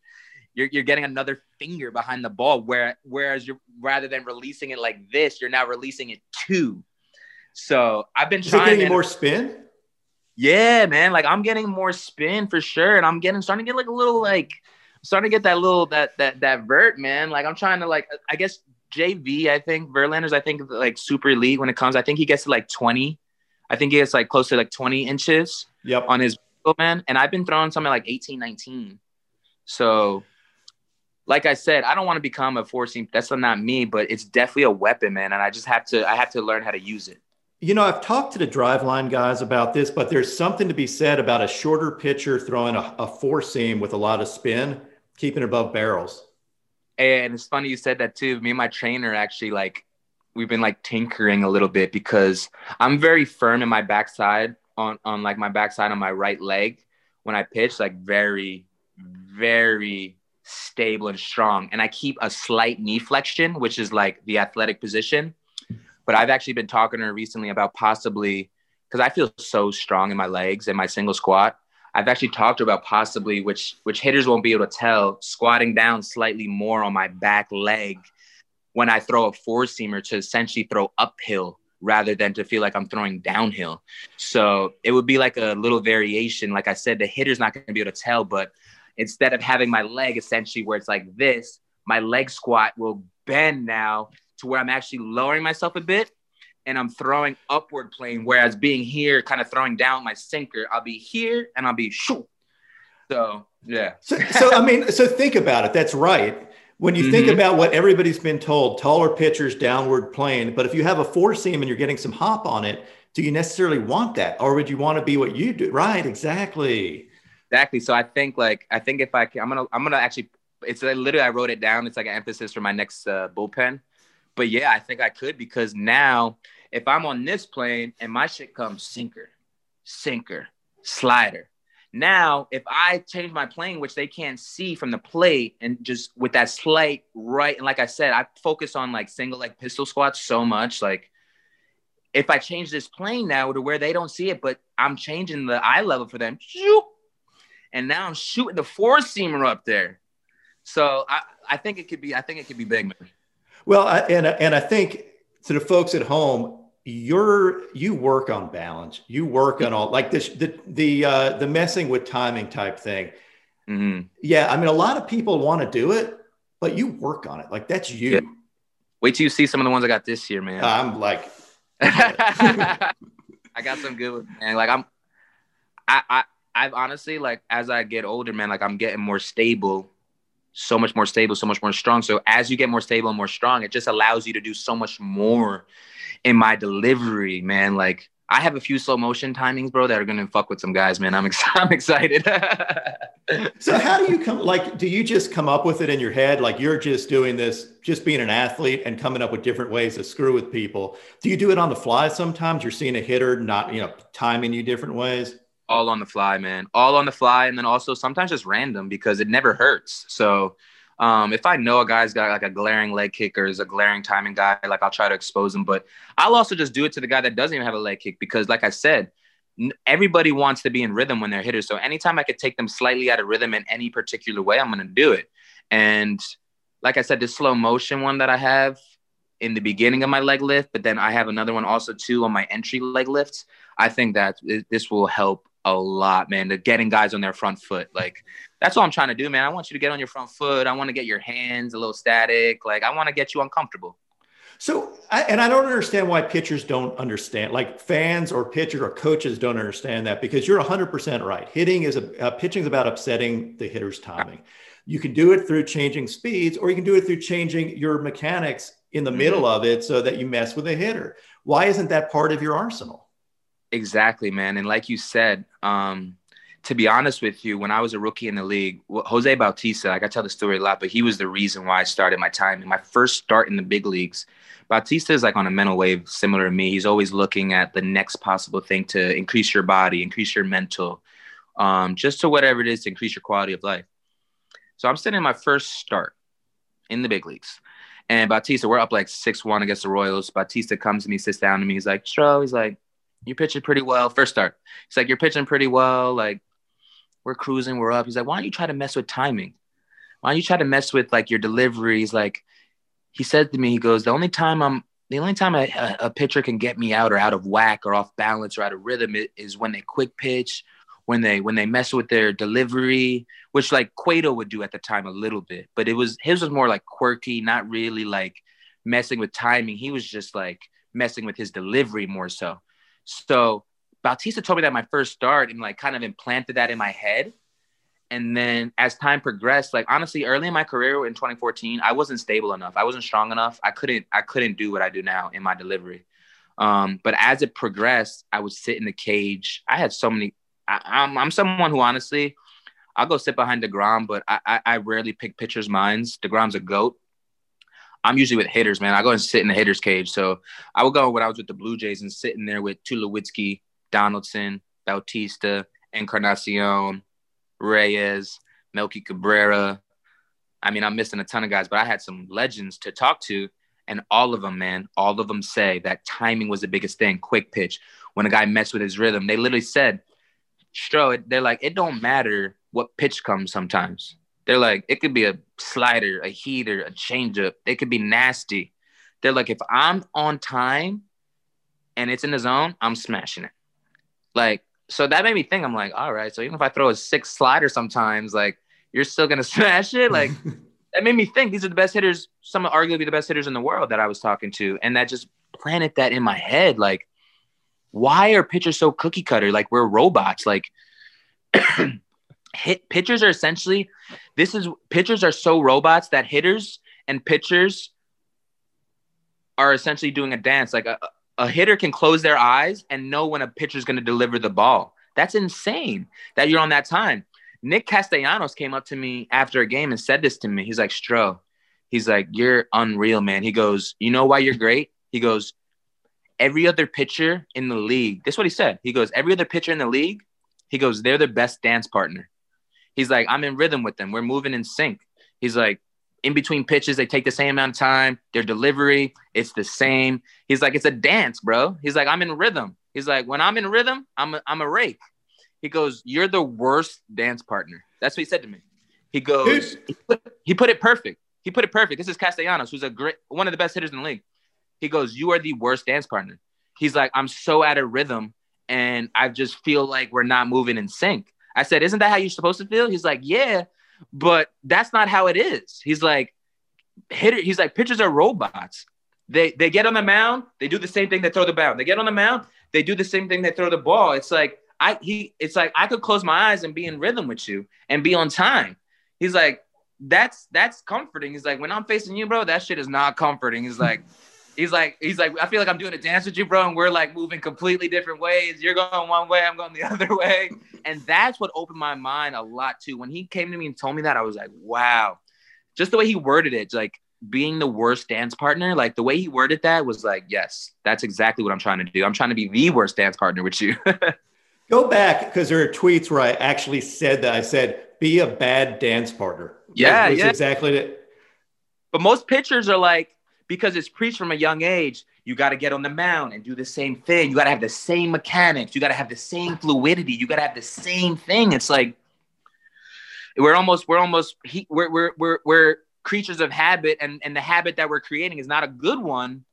You're, you're getting another finger behind the ball where whereas you're rather than releasing it like this you're now releasing it two so i've been Is trying getting more spin? Yeah man. Like i'm getting more spin for sure. And i'm getting starting to get like a little like starting to get that little that that that vert, man. Like I'm trying to like I guess JV, I think Verlander's I think like super elite when it comes. I think he gets to like 20. I think he gets like close to like 20 inches yep. on his man. And I've been throwing something like 18, 19. So like I said, I don't want to become a four seam. That's not me, but it's definitely a weapon, man. And I just have to I have to learn how to use it. You know, I've talked to the driveline guys about this, but there's something to be said about a shorter pitcher throwing a, a four seam with a lot of spin keeping above barrels. And it's funny you said that too. Me and my trainer actually like we've been like tinkering a little bit because I'm very firm in my backside on on like my backside on my right leg when I pitch, like very, very stable and strong. And I keep a slight knee flexion, which is like the athletic position. But I've actually been talking to her recently about possibly because I feel so strong in my legs and my single squat. I've actually talked about possibly, which which hitters won't be able to tell, squatting down slightly more on my back leg when I throw a four seamer to essentially throw uphill rather than to feel like I'm throwing downhill. So it would be like a little variation. Like I said, the hitter's not going to be able to tell, but instead of having my leg essentially where it's like this, my leg squat will bend now to where I'm actually lowering myself a bit and I'm throwing upward plane. Whereas being here, kind of throwing down my sinker, I'll be here and I'll be shoo. So yeah. so, so I mean, so think about it. That's right. When you mm-hmm. think about what everybody's been told, taller pitchers, downward plane. But if you have a four seam and you're getting some hop on it, do you necessarily want that, or would you want to be what you do? Right. Exactly. Exactly. So I think like I think if I can, I'm gonna I'm gonna actually. It's like, literally I wrote it down. It's like an emphasis for my next uh, bullpen. But yeah, I think I could because now if I'm on this plane and my shit comes sinker, sinker, slider. Now, if I change my plane, which they can't see from the plate, and just with that slight right, and like I said, I focus on like single leg pistol squats so much. Like, if I change this plane now to where they don't see it, but I'm changing the eye level for them, and now I'm shooting the four seamer up there. So I, I think it could be, I think it could be big, man. Well, I, and and I think to the folks at home, you're you work on balance. You work on all like this the the uh the messing with timing type thing. Mm-hmm. yeah i mean a lot of people want to do it but you work on it. Like that's you. Yeah. wait till you see some of the ones i got this year man. I'm like i got some good ones man. Like i'm i i i've honestly like as i get older man like i'm getting more stable so much more stable so much more strong. So as you get more stable and more strong it just allows you to do so much more in my delivery, man. Like I have a few slow motion timings, bro, that are gonna fuck with some guys, man. I'm, ex- I'm excited. so how do you come? Like, do you just come up with it in your head? Like you're just doing this, just being an athlete and coming up with different ways to screw with people. Do you do it on the fly? Sometimes you're seeing a hitter not, you know, timing you different ways. All on the fly, man. All on the fly, and then also sometimes just random because it never hurts. So um, if I know a guy's got like a glaring leg kick or is a glaring timing guy, like I'll try to expose him. But I'll also just do it to the guy that doesn't even have a leg kick because, like I said, everybody wants to be in rhythm when they're hitters. So anytime I could take them slightly out of rhythm in any particular way, I'm going to do it. And like I said, this slow motion one that I have in the beginning of my leg lift, but then I have another one also too on my entry leg lifts. I think that this will help a lot, man, to getting guys on their front foot. Like that's all I'm trying to do, man. I want you to get on your front foot. I want to get your hands a little static. Like I want to get you uncomfortable. So, I, and I don't understand why pitchers don't understand, like fans or pitchers or coaches don't understand that because you're 100% right. Hitting is a uh, pitching is about upsetting the hitter's timing. You can do it through changing speeds, or you can do it through changing your mechanics in the mm-hmm. middle of it so that you mess with a hitter. Why isn't that part of your arsenal? Exactly, man. And like you said, um, to be honest with you, when I was a rookie in the league, Jose Bautista, like I tell the story a lot, but he was the reason why I started my time. In my first start in the big leagues, Bautista is like on a mental wave similar to me. He's always looking at the next possible thing to increase your body, increase your mental, um, just to whatever it is to increase your quality of life. So I'm sitting in my first start in the big leagues. And Bautista, we're up like 6 1 against the Royals. Bautista comes to me, sits down to me. He's like, Stro, he's like, you're pitching pretty well. First start. He's like, you're pitching pretty well. Like, we're cruising, we're up. He's like, why don't you try to mess with timing? Why don't you try to mess with like your deliveries? Like, he said to me, he goes, the only time I'm, the only time a, a pitcher can get me out or out of whack or off balance or out of rhythm is when they quick pitch, when they when they mess with their delivery, which like Cueto would do at the time a little bit, but it was his was more like quirky, not really like messing with timing. He was just like messing with his delivery more so. So Bautista told me that my first start and like kind of implanted that in my head. And then as time progressed, like honestly, early in my career in 2014, I wasn't stable enough. I wasn't strong enough. I couldn't, I couldn't do what I do now in my delivery. Um, but as it progressed, I would sit in the cage. I had so many. I, am I'm, I'm someone who honestly, I'll go sit behind deGrom, but I, I, I rarely pick pitchers' minds. deGrom's a goat. I'm usually with hitters, man. I go and sit in the hitters cage. So I would go when I was with the Blue Jays and sitting there with Tulowitzki, Donaldson, Bautista, Encarnacion, Reyes, Melky Cabrera. I mean, I'm missing a ton of guys, but I had some legends to talk to. And all of them, man, all of them say that timing was the biggest thing. Quick pitch. When a guy messed with his rhythm, they literally said, Stro, they're like, it don't matter what pitch comes sometimes. They're like, it could be a slider, a heater, a changeup. It could be nasty. They're like, if I'm on time and it's in the zone, I'm smashing it. Like, so that made me think, I'm like, all right, so even if I throw a six slider sometimes, like, you're still gonna smash it. Like, that made me think these are the best hitters, some arguably the best hitters in the world that I was talking to. And that just planted that in my head. Like, why are pitchers so cookie cutter? Like, we're robots. Like, hit pitchers are essentially this is pitchers are so robots that hitters and pitchers are essentially doing a dance. Like a, a hitter can close their eyes and know when a pitcher is going to deliver the ball. That's insane that you're on that time. Nick Castellanos came up to me after a game and said this to me. He's like, Stro, he's like, you're unreal, man. He goes, you know why you're great? He goes, every other pitcher in the league. This is what he said. He goes, every other pitcher in the league, he goes, they're the best dance partner. He's like, I'm in rhythm with them. We're moving in sync. He's like, in between pitches, they take the same amount of time. Their delivery, it's the same. He's like, it's a dance, bro. He's like, I'm in rhythm. He's like, when I'm in rhythm, I'm a, I'm a rake. He goes, you're the worst dance partner. That's what he said to me. He goes, he put, he put it perfect. He put it perfect. This is Castellanos, who's a great one of the best hitters in the league. He goes, you are the worst dance partner. He's like, I'm so out of rhythm, and I just feel like we're not moving in sync. I said, Isn't that how you're supposed to feel? He's like, Yeah, but that's not how it is. He's like, hitter, he's like, pitchers are robots. They they get on the mound, they do the same thing, they throw the ball. They get on the mound, they do the same thing, they throw the ball. It's like I he it's like I could close my eyes and be in rhythm with you and be on time. He's like, that's that's comforting. He's like, when I'm facing you, bro, that shit is not comforting. He's like, he's like, he's like, I feel like I'm doing a dance with you, bro, and we're like moving completely different ways. You're going one way, I'm going the other way, and that's what opened my mind a lot too. When he came to me and told me that, I was like, wow, just the way he worded it, like being the worst dance partner, like the way he worded that was like, yes, that's exactly what I'm trying to do. I'm trying to be the worst dance partner with you. Go back because there are tweets where I actually said that. I said, be a bad dance partner. Yeah, yeah. exactly it. But most pitchers are like, because it's preached from a young age. You got to get on the mound and do the same thing. You got to have the same mechanics. You got to have the same fluidity. You got to have the same thing. It's like we're almost we're almost we're we're we're, we're creatures of habit, and and the habit that we're creating is not a good one.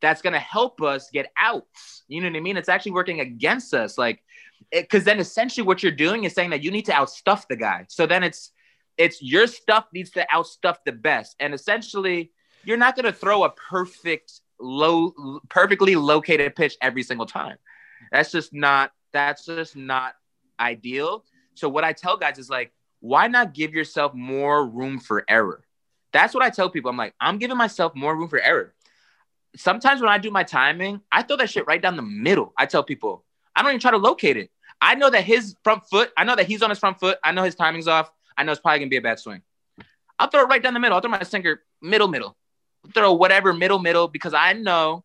That's gonna help us get out. You know what I mean? It's actually working against us. Like, because then essentially what you're doing is saying that you need to outstuff the guy. So then it's it's your stuff needs to outstuff the best, and essentially you're not going to throw a perfect low perfectly located pitch every single time. That's just not that's just not ideal. So what i tell guys is like why not give yourself more room for error? That's what i tell people. I'm like i'm giving myself more room for error. Sometimes when i do my timing i throw that shit right down the middle. I tell people i don't even try to locate it. I know that his front foot i know that he's on his front foot. I know his timing's off. I know it's probably gonna be a bad swing. I'll throw it right down the middle. I'll throw my sinker middle middle throw whatever middle middle because I know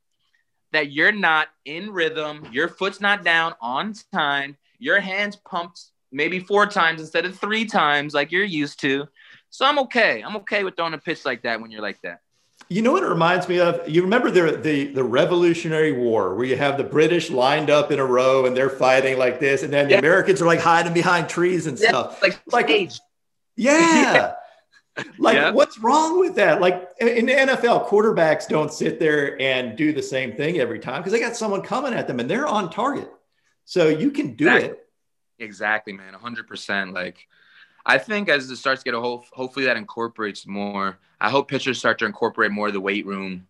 that you're not in rhythm, your foot's not down on time, your hands pumped maybe four times instead of three times like you're used to. So I'm okay. I'm okay with throwing a pitch like that when you're like that. You know what it reminds me of? You remember the, the the Revolutionary War where you have the British lined up in a row and they're fighting like this, and then the yeah. Americans are like hiding behind trees and yeah, stuff. Like, like. Yeah. yeah. like yep. what's wrong with that? Like in the nfl quarterbacks don't sit there and do the same thing every time because they got someone coming at them and they're on target. So you can do exactly. it. Exactly man 100% like i think as it starts to get a whole hopefully that incorporates more i hope pitchers start to incorporate more of the weight room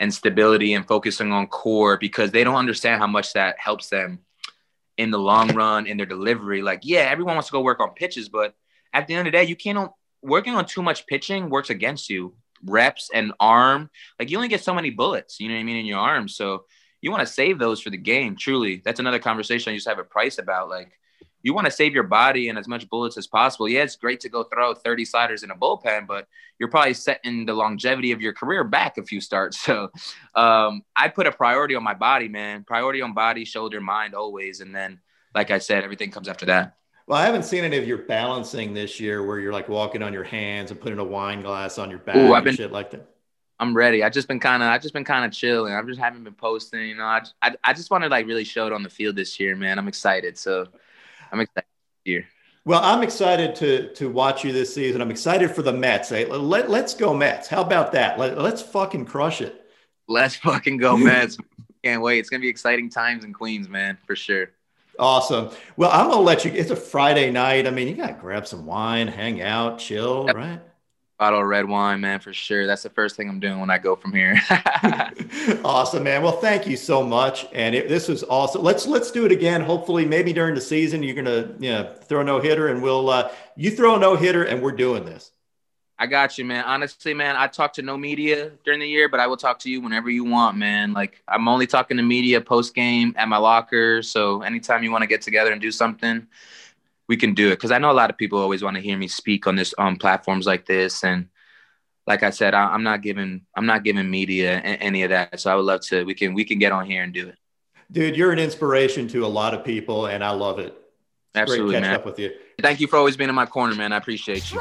and stability and focusing on core because they don't understand how much that helps them in the long run in their delivery. Like yeah everyone wants to go work on pitches but at the end of the day you can't working on too much pitching works against you. Reps and arm, like you only get so many bullets, you know what I mean, in your arm. So you want to save those for the game. Truly, that's another conversation I used to have a price about. Like you want to save your body and as much bullets as possible. Yeah, it's great to go throw 30 sliders in a bullpen, but you're probably setting the longevity of your career back a few starts. So um, I put a priority on my body, man. Priority on body, shoulder, mind always. And then, like I said, everything comes after that. Well, I haven't seen any of your balancing this year where you're like walking on your hands and putting a wine glass on your back Ooh, and been, shit like that. I'm ready. I've just been kind of I've just been kind of chilling. I just haven't been posting. You know, I I, I just want to like really show it on the field this year, man. I'm excited. So I'm excited here. Well, I'm excited to to watch you this season. I'm excited for the Mets. Eh? Hey, let, let's go Mets. How about that? Let, let's fucking crush it. Let's fucking go Mets. Can't wait. It's gonna be exciting times in Queens, man, for sure. Awesome. Well, I'm gonna let you. It's a Friday night. I mean, you gotta grab some wine, hang out, chill, yep. right? bottle of red wine, man, for sure. That's the first thing I'm doing when I go from here. awesome, man. Well, thank you so much. And it, this was awesome. Let's let's do it again. Hopefully, maybe during the season, you're gonna you know, throw a no hitter, and we'll uh, you throw a no hitter, and we're doing this. I got you, man. Honestly, man, I talk to no media during the year, but I will talk to you whenever you want, man. Like I'm only talking to media post game at my locker. So anytime you want to get together and do something, we can do it. Because I know a lot of people always want to hear me speak on this on um, platforms like this and like I said I, am not giving I'm not giving media any of that so I would love to we can we can get on here and do it. Dude you're an inspiration to a lot of people and I love it. It's absolutely great man. up with you. Thank you for always being in my corner man. I appreciate you